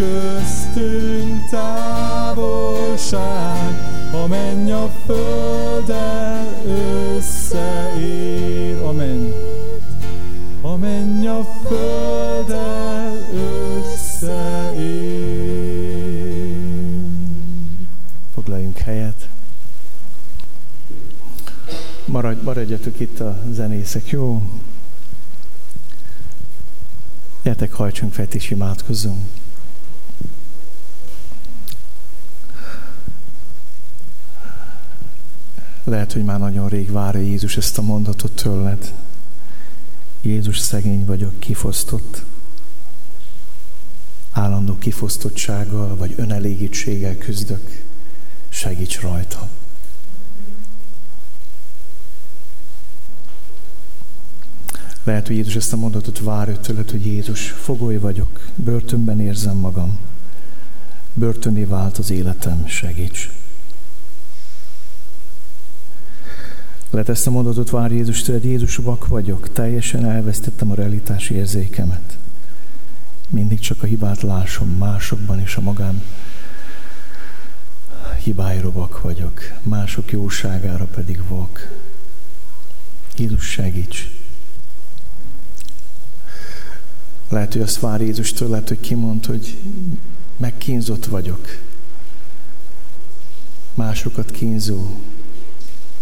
köztünk távolság, a menny a földdel összeér. Amen. A menny a földdel összeér. Foglaljunk helyet. Maradj, maradjatok itt a zenészek, jó? Gyertek, hajtsunk fel, és imádkozzunk. Lehet, hogy már nagyon rég várja Jézus ezt a mondatot tőled. Jézus szegény vagyok, kifosztott. Állandó kifosztottsággal vagy önelégítséggel küzdök. Segíts rajta. Lehet, hogy Jézus ezt a mondatot várja tőled, hogy Jézus, fogoly vagyok, börtönben érzem magam. Börtöné vált az életem, segíts. Lehet ezt a mondatot vár Jézus tőled, Jézus vak vagyok, teljesen elvesztettem a realitási érzékemet. Mindig csak a hibát lásom másokban és a magám hibáira vak vagyok, mások jóságára pedig vak. Jézus segíts! Lehet, hogy azt vár Jézus tőled, hogy kimond, hogy megkínzott vagyok. Másokat kínzó,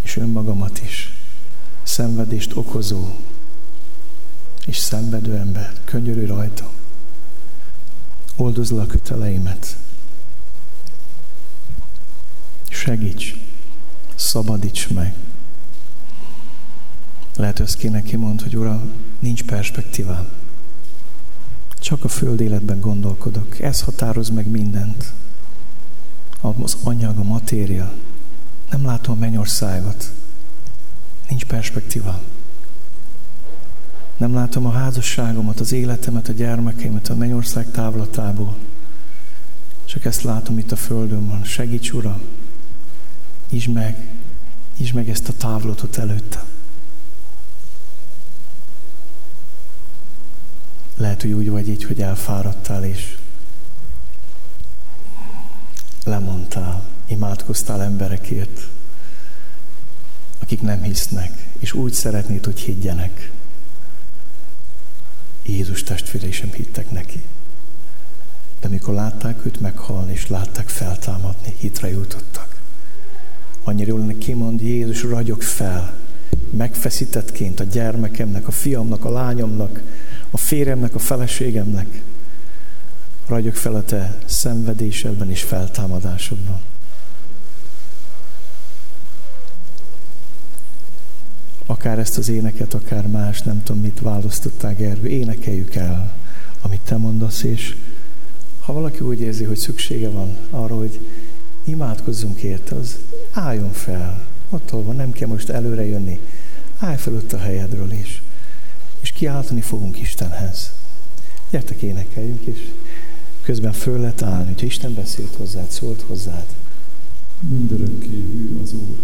és önmagamat is. Szenvedést okozó, és szenvedő ember. Könyörülj rajta. Oldozd le a köteleimet. Segíts. Szabadíts meg. Lehet, hogy kéne kimond, hogy Uram, nincs perspektívám. Csak a föld életben gondolkodok. Ez határoz meg mindent. Az anyag, a matéria. Nem látom a mennyországot. Nincs perspektíva. Nem látom a házasságomat, az életemet, a gyermekeimet a mennyország távlatából. Csak ezt látom itt a földön van. Segíts, Uram! Ízd meg, ízd meg ezt a távlatot előtte. Lehet, hogy úgy vagy így, hogy elfáradtál és lemondtál, imádkoztál emberekért, akik nem hisznek, és úgy szeretnéd, hogy higgyenek. Jézus testvérei sem hittek neki. De mikor látták őt meghalni, és látták feltámadni, hitre jutottak. Annyira jól lenne kimond, Jézus, ragyog fel, megfeszítettként a gyermekemnek, a fiamnak, a lányomnak, a férjemnek, a feleségemnek. Ragyog fel a te szenvedésedben és feltámadásodban. Akár ezt az éneket, akár más, nem tudom, mit választottál, Gergő, énekeljük el, amit te mondasz, és ha valaki úgy érzi, hogy szüksége van arra, hogy imádkozzunk érte, az álljon fel. Ott van, nem kell most előre jönni. Állj fel ott a helyedről is és kiáltani fogunk Istenhez. Gyertek énekeljünk, és közben föl lehet állni, hogyha Isten beszélt hozzád, szólt hozzád. Mindörökké hű az Úr.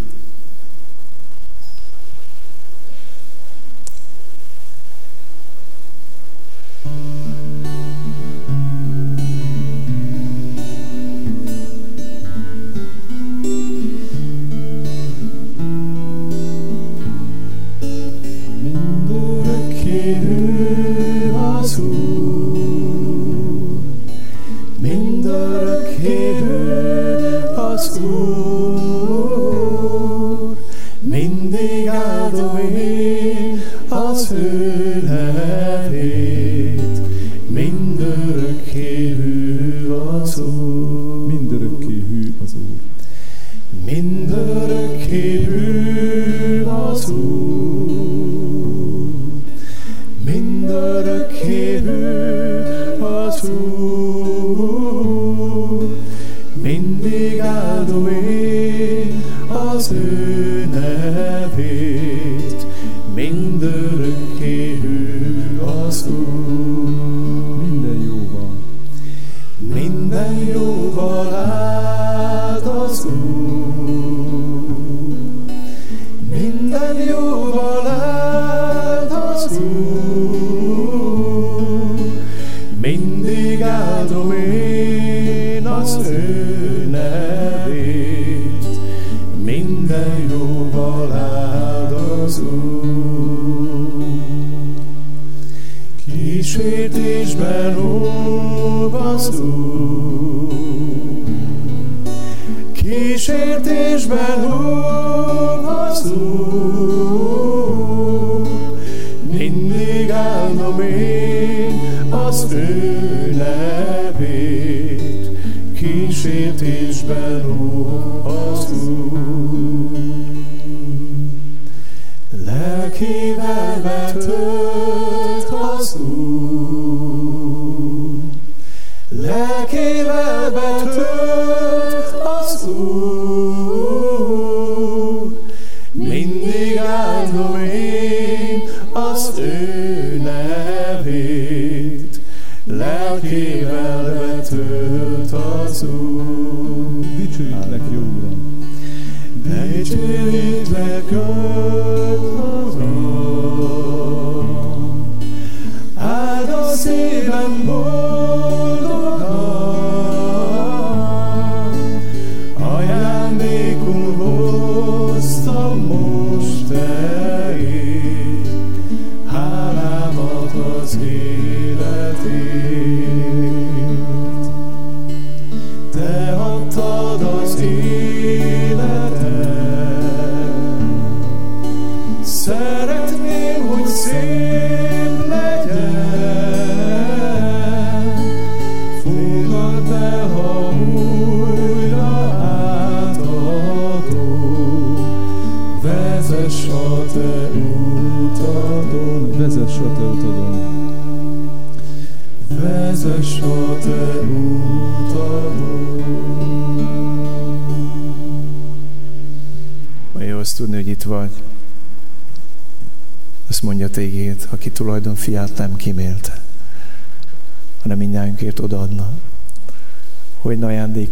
Lelkével betölt az Úr. Lelkével betölt az Úr. Mindig áldom én az ő nevét. Lelkével betölt az Úr. Dicsőjük neki, jó Uram! Dicsőítlek, Uram!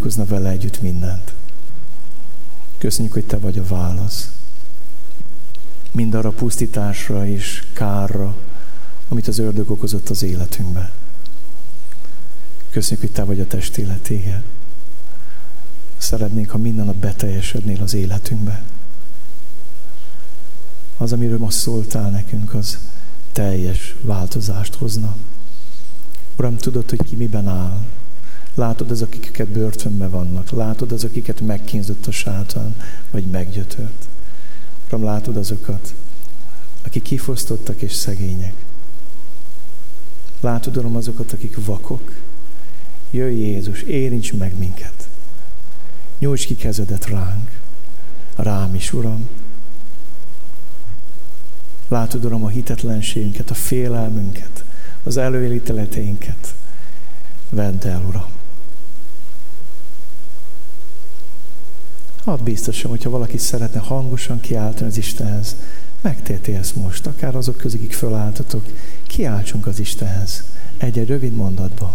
Ajándékozna vele együtt mindent. Köszönjük, hogy te vagy a válasz. Mind arra pusztításra és kárra, amit az ördög okozott az életünkbe. Köszönjük, hogy te vagy a testéletége. Szeretnénk, ha minden nap beteljesednél az életünkbe. Az, amiről ma szóltál nekünk, az teljes változást hozna. Uram, tudod, hogy ki miben áll. Látod az, akiket börtönben vannak. Látod az, akiket megkínzott a sátán, vagy meggyötört. Uram, látod azokat, akik kifosztottak és szegények. Látod, Uram, azokat, akik vakok. Jöjj Jézus, érints meg minket. Nyújts ki kezedet ránk. Rám is, Uram. Látod, Uram, a hitetlenségünket, a félelmünket, az előélíteleteinket. Vedd el, Uram. Hadd biztosan, hogyha valaki szeretne hangosan kiáltani az Istenhez, megtérti ezt most, akár azok közül, akik fölálltatok, kiáltsunk az Istenhez. Egy-egy rövid mondatba.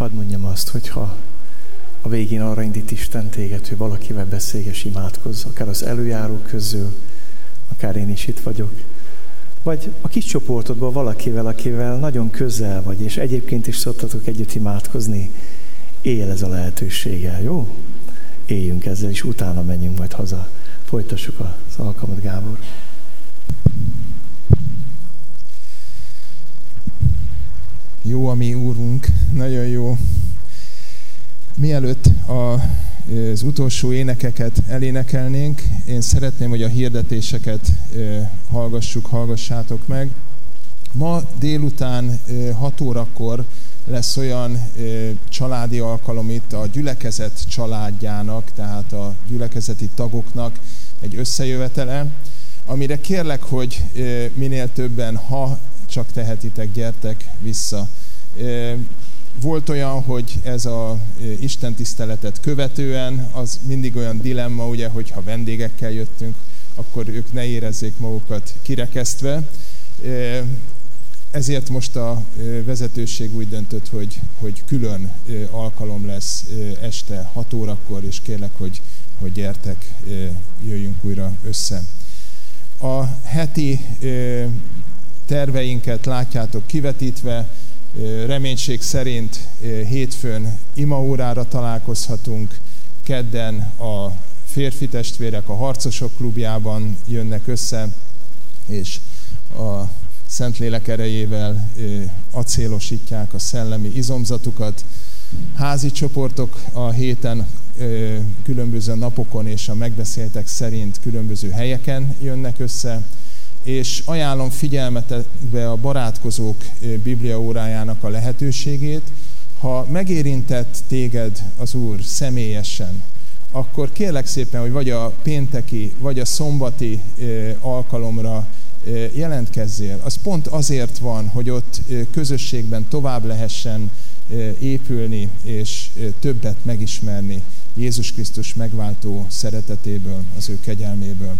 Hadd mondjam azt, hogyha a végén arra indít Isten téged, hogy valakivel beszélges, imádkozz, akár az előjárók közül, akár én is itt vagyok, vagy a kis csoportodban valakivel, akivel nagyon közel vagy, és egyébként is szottatok együtt imádkozni, él ez a lehetőséggel, jó? Éljünk ezzel, és utána menjünk majd haza. Folytassuk az alkalmat, Gábor. Jó a mi úrunk, nagyon jó. Mielőtt a, az utolsó énekeket elénekelnénk, én szeretném, hogy a hirdetéseket hallgassuk, hallgassátok meg. Ma délután 6 órakor lesz olyan családi alkalom itt a gyülekezet családjának, tehát a gyülekezeti tagoknak egy összejövetele, amire kérlek, hogy minél többen, ha csak tehetitek, gyertek vissza. Volt olyan, hogy ez a Isten tiszteletet követően, az mindig olyan dilemma, ugye, hogy ha vendégekkel jöttünk, akkor ők ne érezzék magukat kirekesztve. Ezért most a vezetőség úgy döntött, hogy, hogy külön alkalom lesz este 6 órakor, és kérlek, hogy, hogy gyertek, jöjjünk újra össze. A heti terveinket látjátok kivetítve, reménység szerint hétfőn imaórára találkozhatunk, kedden a férfi testvérek a Harcosok klubjában jönnek össze, és a Szentlélek erejével acélosítják a szellemi izomzatukat. Házi csoportok a héten különböző napokon és a megbeszéltek szerint különböző helyeken jönnek össze, és ajánlom figyelmetekbe a barátkozók Biblia órájának a lehetőségét. Ha megérintett téged az Úr személyesen, akkor kérlek szépen, hogy vagy a pénteki, vagy a szombati alkalomra jelentkezzél. Az pont azért van, hogy ott közösségben tovább lehessen épülni, és többet megismerni Jézus Krisztus megváltó szeretetéből, az ő kegyelméből.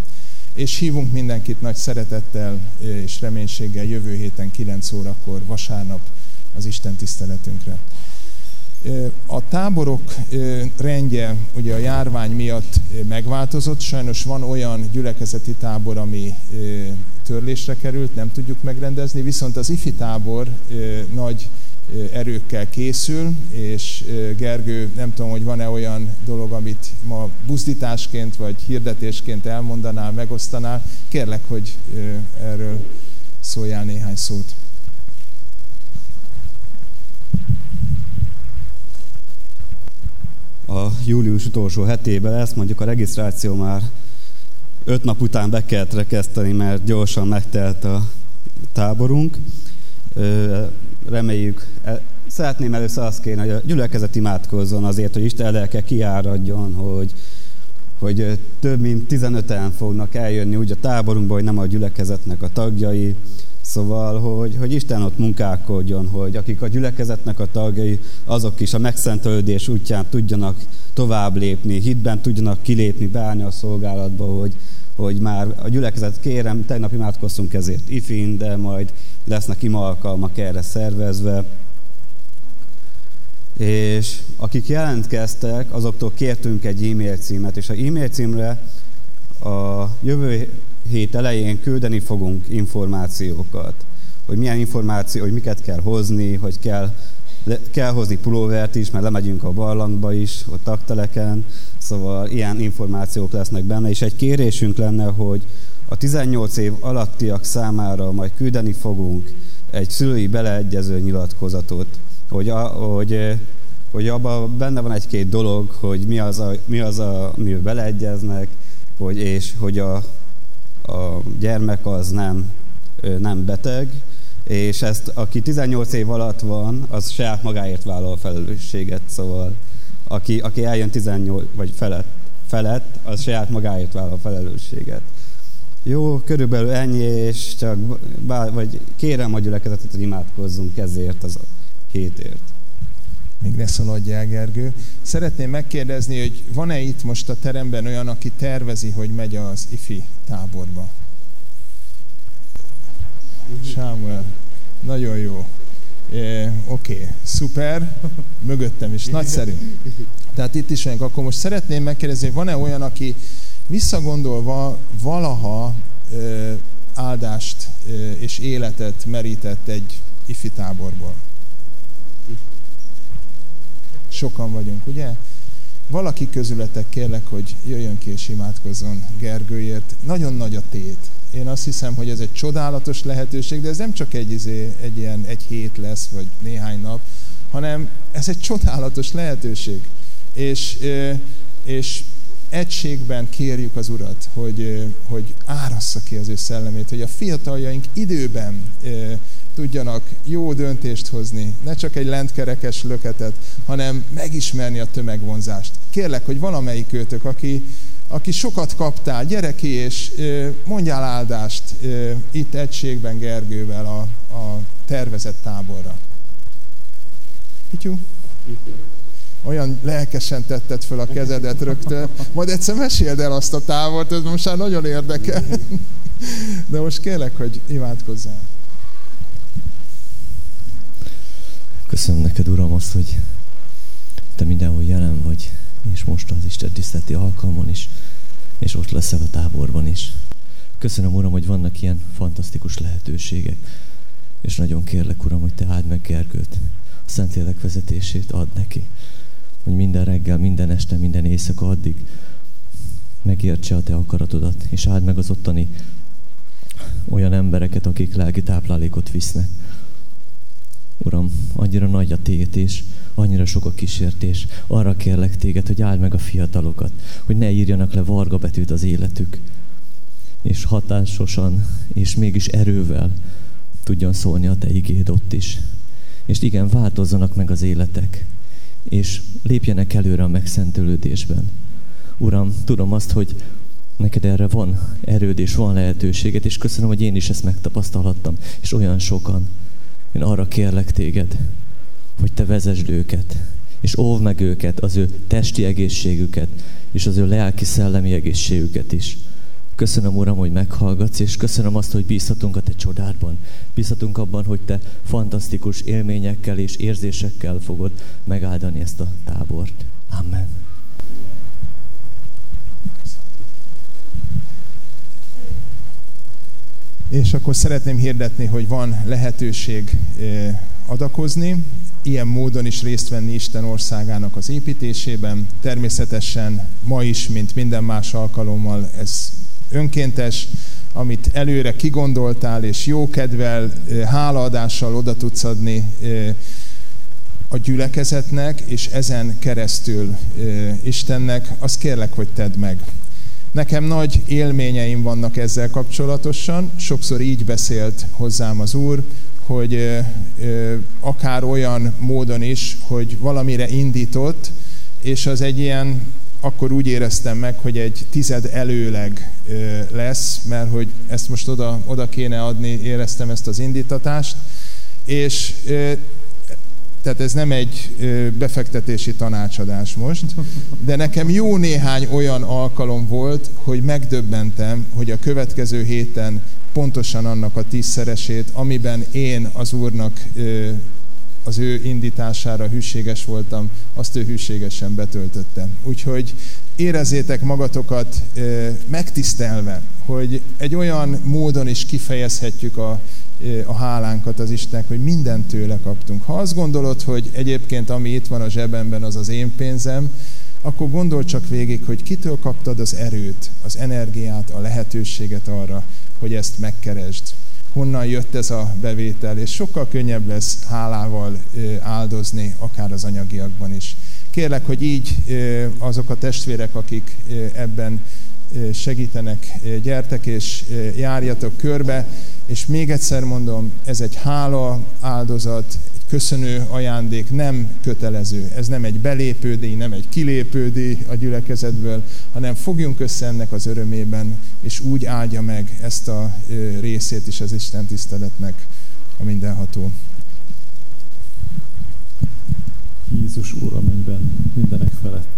És hívunk mindenkit nagy szeretettel és reménységgel jövő héten 9 órakor vasárnap az Isten tiszteletünkre. A táborok rendje ugye a járvány miatt megváltozott, sajnos van olyan gyülekezeti tábor, ami törlésre került, nem tudjuk megrendezni, viszont az ifi tábor nagy erőkkel készül, és Gergő, nem tudom, hogy van-e olyan dolog, amit ma buzdításként vagy hirdetésként elmondanál, megosztanál. Kérlek, hogy erről szóljál néhány szót. A július utolsó hetében ezt mondjuk a regisztráció már öt nap után be kellett rekeszteni, mert gyorsan megtelt a táborunk reméljük, e, szeretném először azt kérni, hogy a gyülekezet imádkozzon azért, hogy Isten lelke kiáradjon, hogy, hogy több mint 15-en fognak eljönni úgy a táborunkba, hogy nem a gyülekezetnek a tagjai, Szóval, hogy, hogy Isten ott munkálkodjon, hogy akik a gyülekezetnek a tagjai, azok is a megszentelődés útján tudjanak tovább lépni, hitben tudjanak kilépni, beállni a szolgálatba, hogy, hogy már a gyülekezet kérem, tegnap imádkoztunk ezért ifin, de majd lesznek ima alkalmak erre szervezve. És akik jelentkeztek, azoktól kértünk egy e-mail címet, és a e-mail címre a jövő hét elején küldeni fogunk információkat, hogy milyen információ, hogy miket kell hozni, hogy kell, le, kell hozni pulóvert is, mert lemegyünk a barlangba is, ott takteleken, szóval ilyen információk lesznek benne, és egy kérésünk lenne, hogy a 18 év alattiak számára majd küldeni fogunk egy szülői beleegyező nyilatkozatot, hogy, a, hogy, hogy abban benne van egy-két dolog, hogy mi az, a, mi az a, amivel beleegyeznek, hogy, és hogy a, a gyermek az nem, nem beteg, és ezt, aki 18 év alatt van, az saját magáért vállal a felelősséget, szóval aki, aki eljön 18 vagy felett, felett, az saját magáért vállal a felelősséget. Jó, körülbelül ennyi, és csak bár, vagy kérem a gyülekezetet, hogy imádkozzunk ezért az a hétért. Még ne szaladj el, Gergő. Szeretném megkérdezni, hogy van-e itt most a teremben olyan, aki tervezi, hogy megy az ifi táborba? Sámuel, nagyon jó. Oké, okay. szuper, mögöttem is, nagyszerű. Tehát itt is vagyunk. Akkor most szeretném megkérdezni, van-e olyan, aki visszagondolva valaha ö, áldást ö, és életet merített egy ifi táborból? Sokan vagyunk, ugye? Valaki közületek kérlek, hogy jöjjön ki és imádkozzon Gergőért. Nagyon nagy a tét. Én azt hiszem, hogy ez egy csodálatos lehetőség, de ez nem csak egy, izé, egy ilyen egy hét lesz, vagy néhány nap, hanem ez egy csodálatos lehetőség. És, és egységben kérjük az Urat, hogy, hogy árassza ki az ő szellemét, hogy a fiataljaink időben tudjanak jó döntést hozni, ne csak egy lentkerekes löketet, hanem megismerni a tömegvonzást. Kérlek, hogy valamelyik őtök, aki, aki sokat kaptál, gyere ki és mondjál áldást itt egységben Gergővel a, a tervezett táborra. Pityu? Olyan lelkesen tetted föl a kezedet rögtön. Majd egyszer meséld el azt a távort, ez most már nagyon érdekel. De most kérlek, hogy imádkozzál. Köszönöm neked, Uram, azt, hogy te mindenhol jelen vagy, és most az Isten tiszteleti alkalmon is, és ott leszel a táborban is. Köszönöm, Uram, hogy vannak ilyen fantasztikus lehetőségek, és nagyon kérlek, Uram, hogy te áld meg Gergőt, a Szentlélek vezetését ad neki, hogy minden reggel, minden este, minden éjszaka addig megértse a te akaratodat, és áld meg az ottani olyan embereket, akik lelki táplálékot visznek Uram, annyira nagy a tétés, annyira sok a kísértés. Arra kérlek téged, hogy áld meg a fiatalokat, hogy ne írjanak le varga betűt az életük, és hatásosan, és mégis erővel tudjon szólni a te igéd ott is. És igen, változzanak meg az életek, és lépjenek előre a megszentülődésben. Uram, tudom azt, hogy neked erre van erőd és van lehetőséget, és köszönöm, hogy én is ezt megtapasztalhattam, és olyan sokan. Én arra kérlek téged, hogy te vezesd őket, és óvd meg őket, az ő testi egészségüket, és az ő lelki-szellemi egészségüket is. Köszönöm, Uram, hogy meghallgatsz, és köszönöm azt, hogy bízhatunk a Te csodádban. Bízhatunk abban, hogy Te fantasztikus élményekkel és érzésekkel fogod megáldani ezt a tábort. Amen. És akkor szeretném hirdetni, hogy van lehetőség adakozni, ilyen módon is részt venni Isten országának az építésében. Természetesen ma is, mint minden más alkalommal, ez önkéntes, amit előre kigondoltál, és jó kedvel, hálaadással oda tudsz adni a gyülekezetnek, és ezen keresztül Istennek, azt kérlek, hogy tedd meg. Nekem nagy élményeim vannak ezzel kapcsolatosan, sokszor így beszélt hozzám az Úr, hogy akár olyan módon is, hogy valamire indított, és az egy ilyen, akkor úgy éreztem meg, hogy egy tized előleg lesz, mert hogy ezt most oda, oda kéne adni, éreztem ezt az indítatást, és tehát ez nem egy befektetési tanácsadás most, de nekem jó néhány olyan alkalom volt, hogy megdöbbentem, hogy a következő héten pontosan annak a tízszeresét, amiben én az Úrnak az ő indítására hűséges voltam, azt ő hűségesen betöltöttem. Úgyhogy érezzétek magatokat megtisztelve, hogy egy olyan módon is kifejezhetjük a, a hálánkat az Istennek, hogy mindent tőle kaptunk. Ha azt gondolod, hogy egyébként ami itt van a zsebemben, az az én pénzem, akkor gondol csak végig, hogy kitől kaptad az erőt, az energiát, a lehetőséget arra, hogy ezt megkeresd. Honnan jött ez a bevétel, és sokkal könnyebb lesz hálával áldozni, akár az anyagiakban is. Kérlek, hogy így azok a testvérek, akik ebben segítenek, gyertek és járjatok körbe, és még egyszer mondom, ez egy hála áldozat, egy köszönő ajándék, nem kötelező. Ez nem egy belépődíj, nem egy kilépődíj a gyülekezetből, hanem fogjunk össze ennek az örömében, és úgy áldja meg ezt a részét is az Isten tiszteletnek a mindenható. Jézus Úr a mennyben, mindenek felett.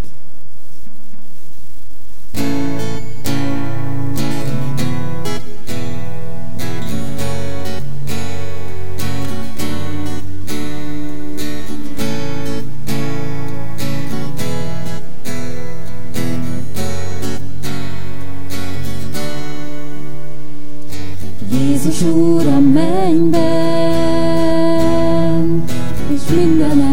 Jézus Úr a mennyben, és mindenek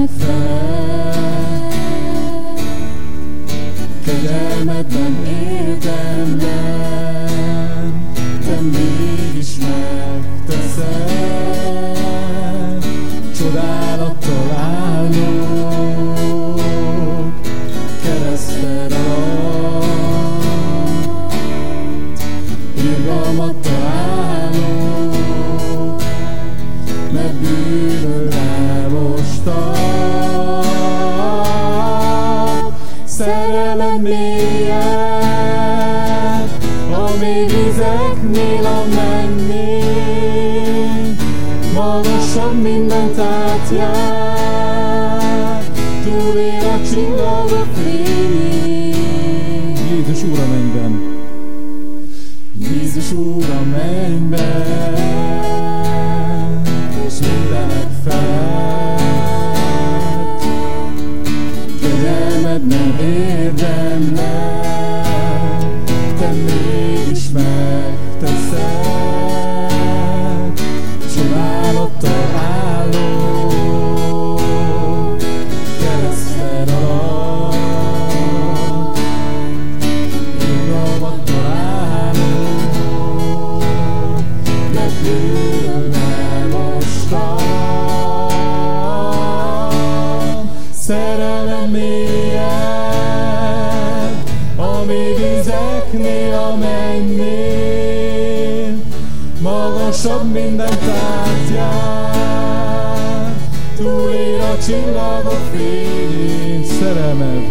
csillagok fényén. Szerelmed,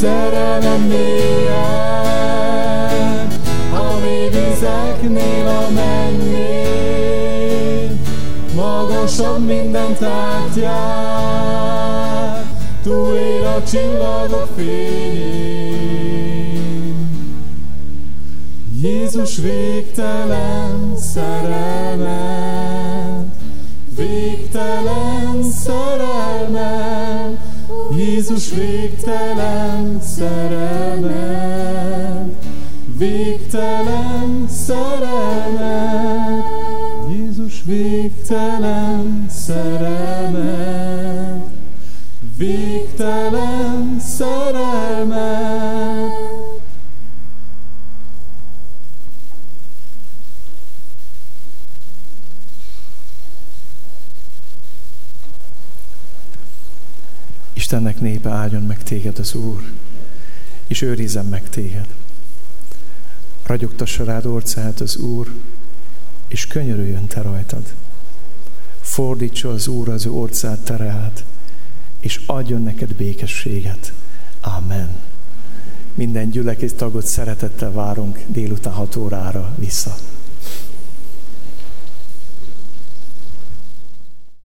Szerelem mélyen, a mély vizeknél, a mennél, magasabb minden tárgyán, túlér a csillagok fényén. Jézus végtelen szerelmet, szerelmet, Jézus végtelen szerelmet, végtelen szerelmet. Istennek népe áldjon meg téged az Úr, és őrizzen meg téged. Ragyogtassa rád orcát az Úr, és könyörüljön te rajtad. Fordítsa az Úr az orcát terelt, és adjon neked békességet. Amen. Minden gyülekezet tagot szeretettel várunk délután 6 órára vissza.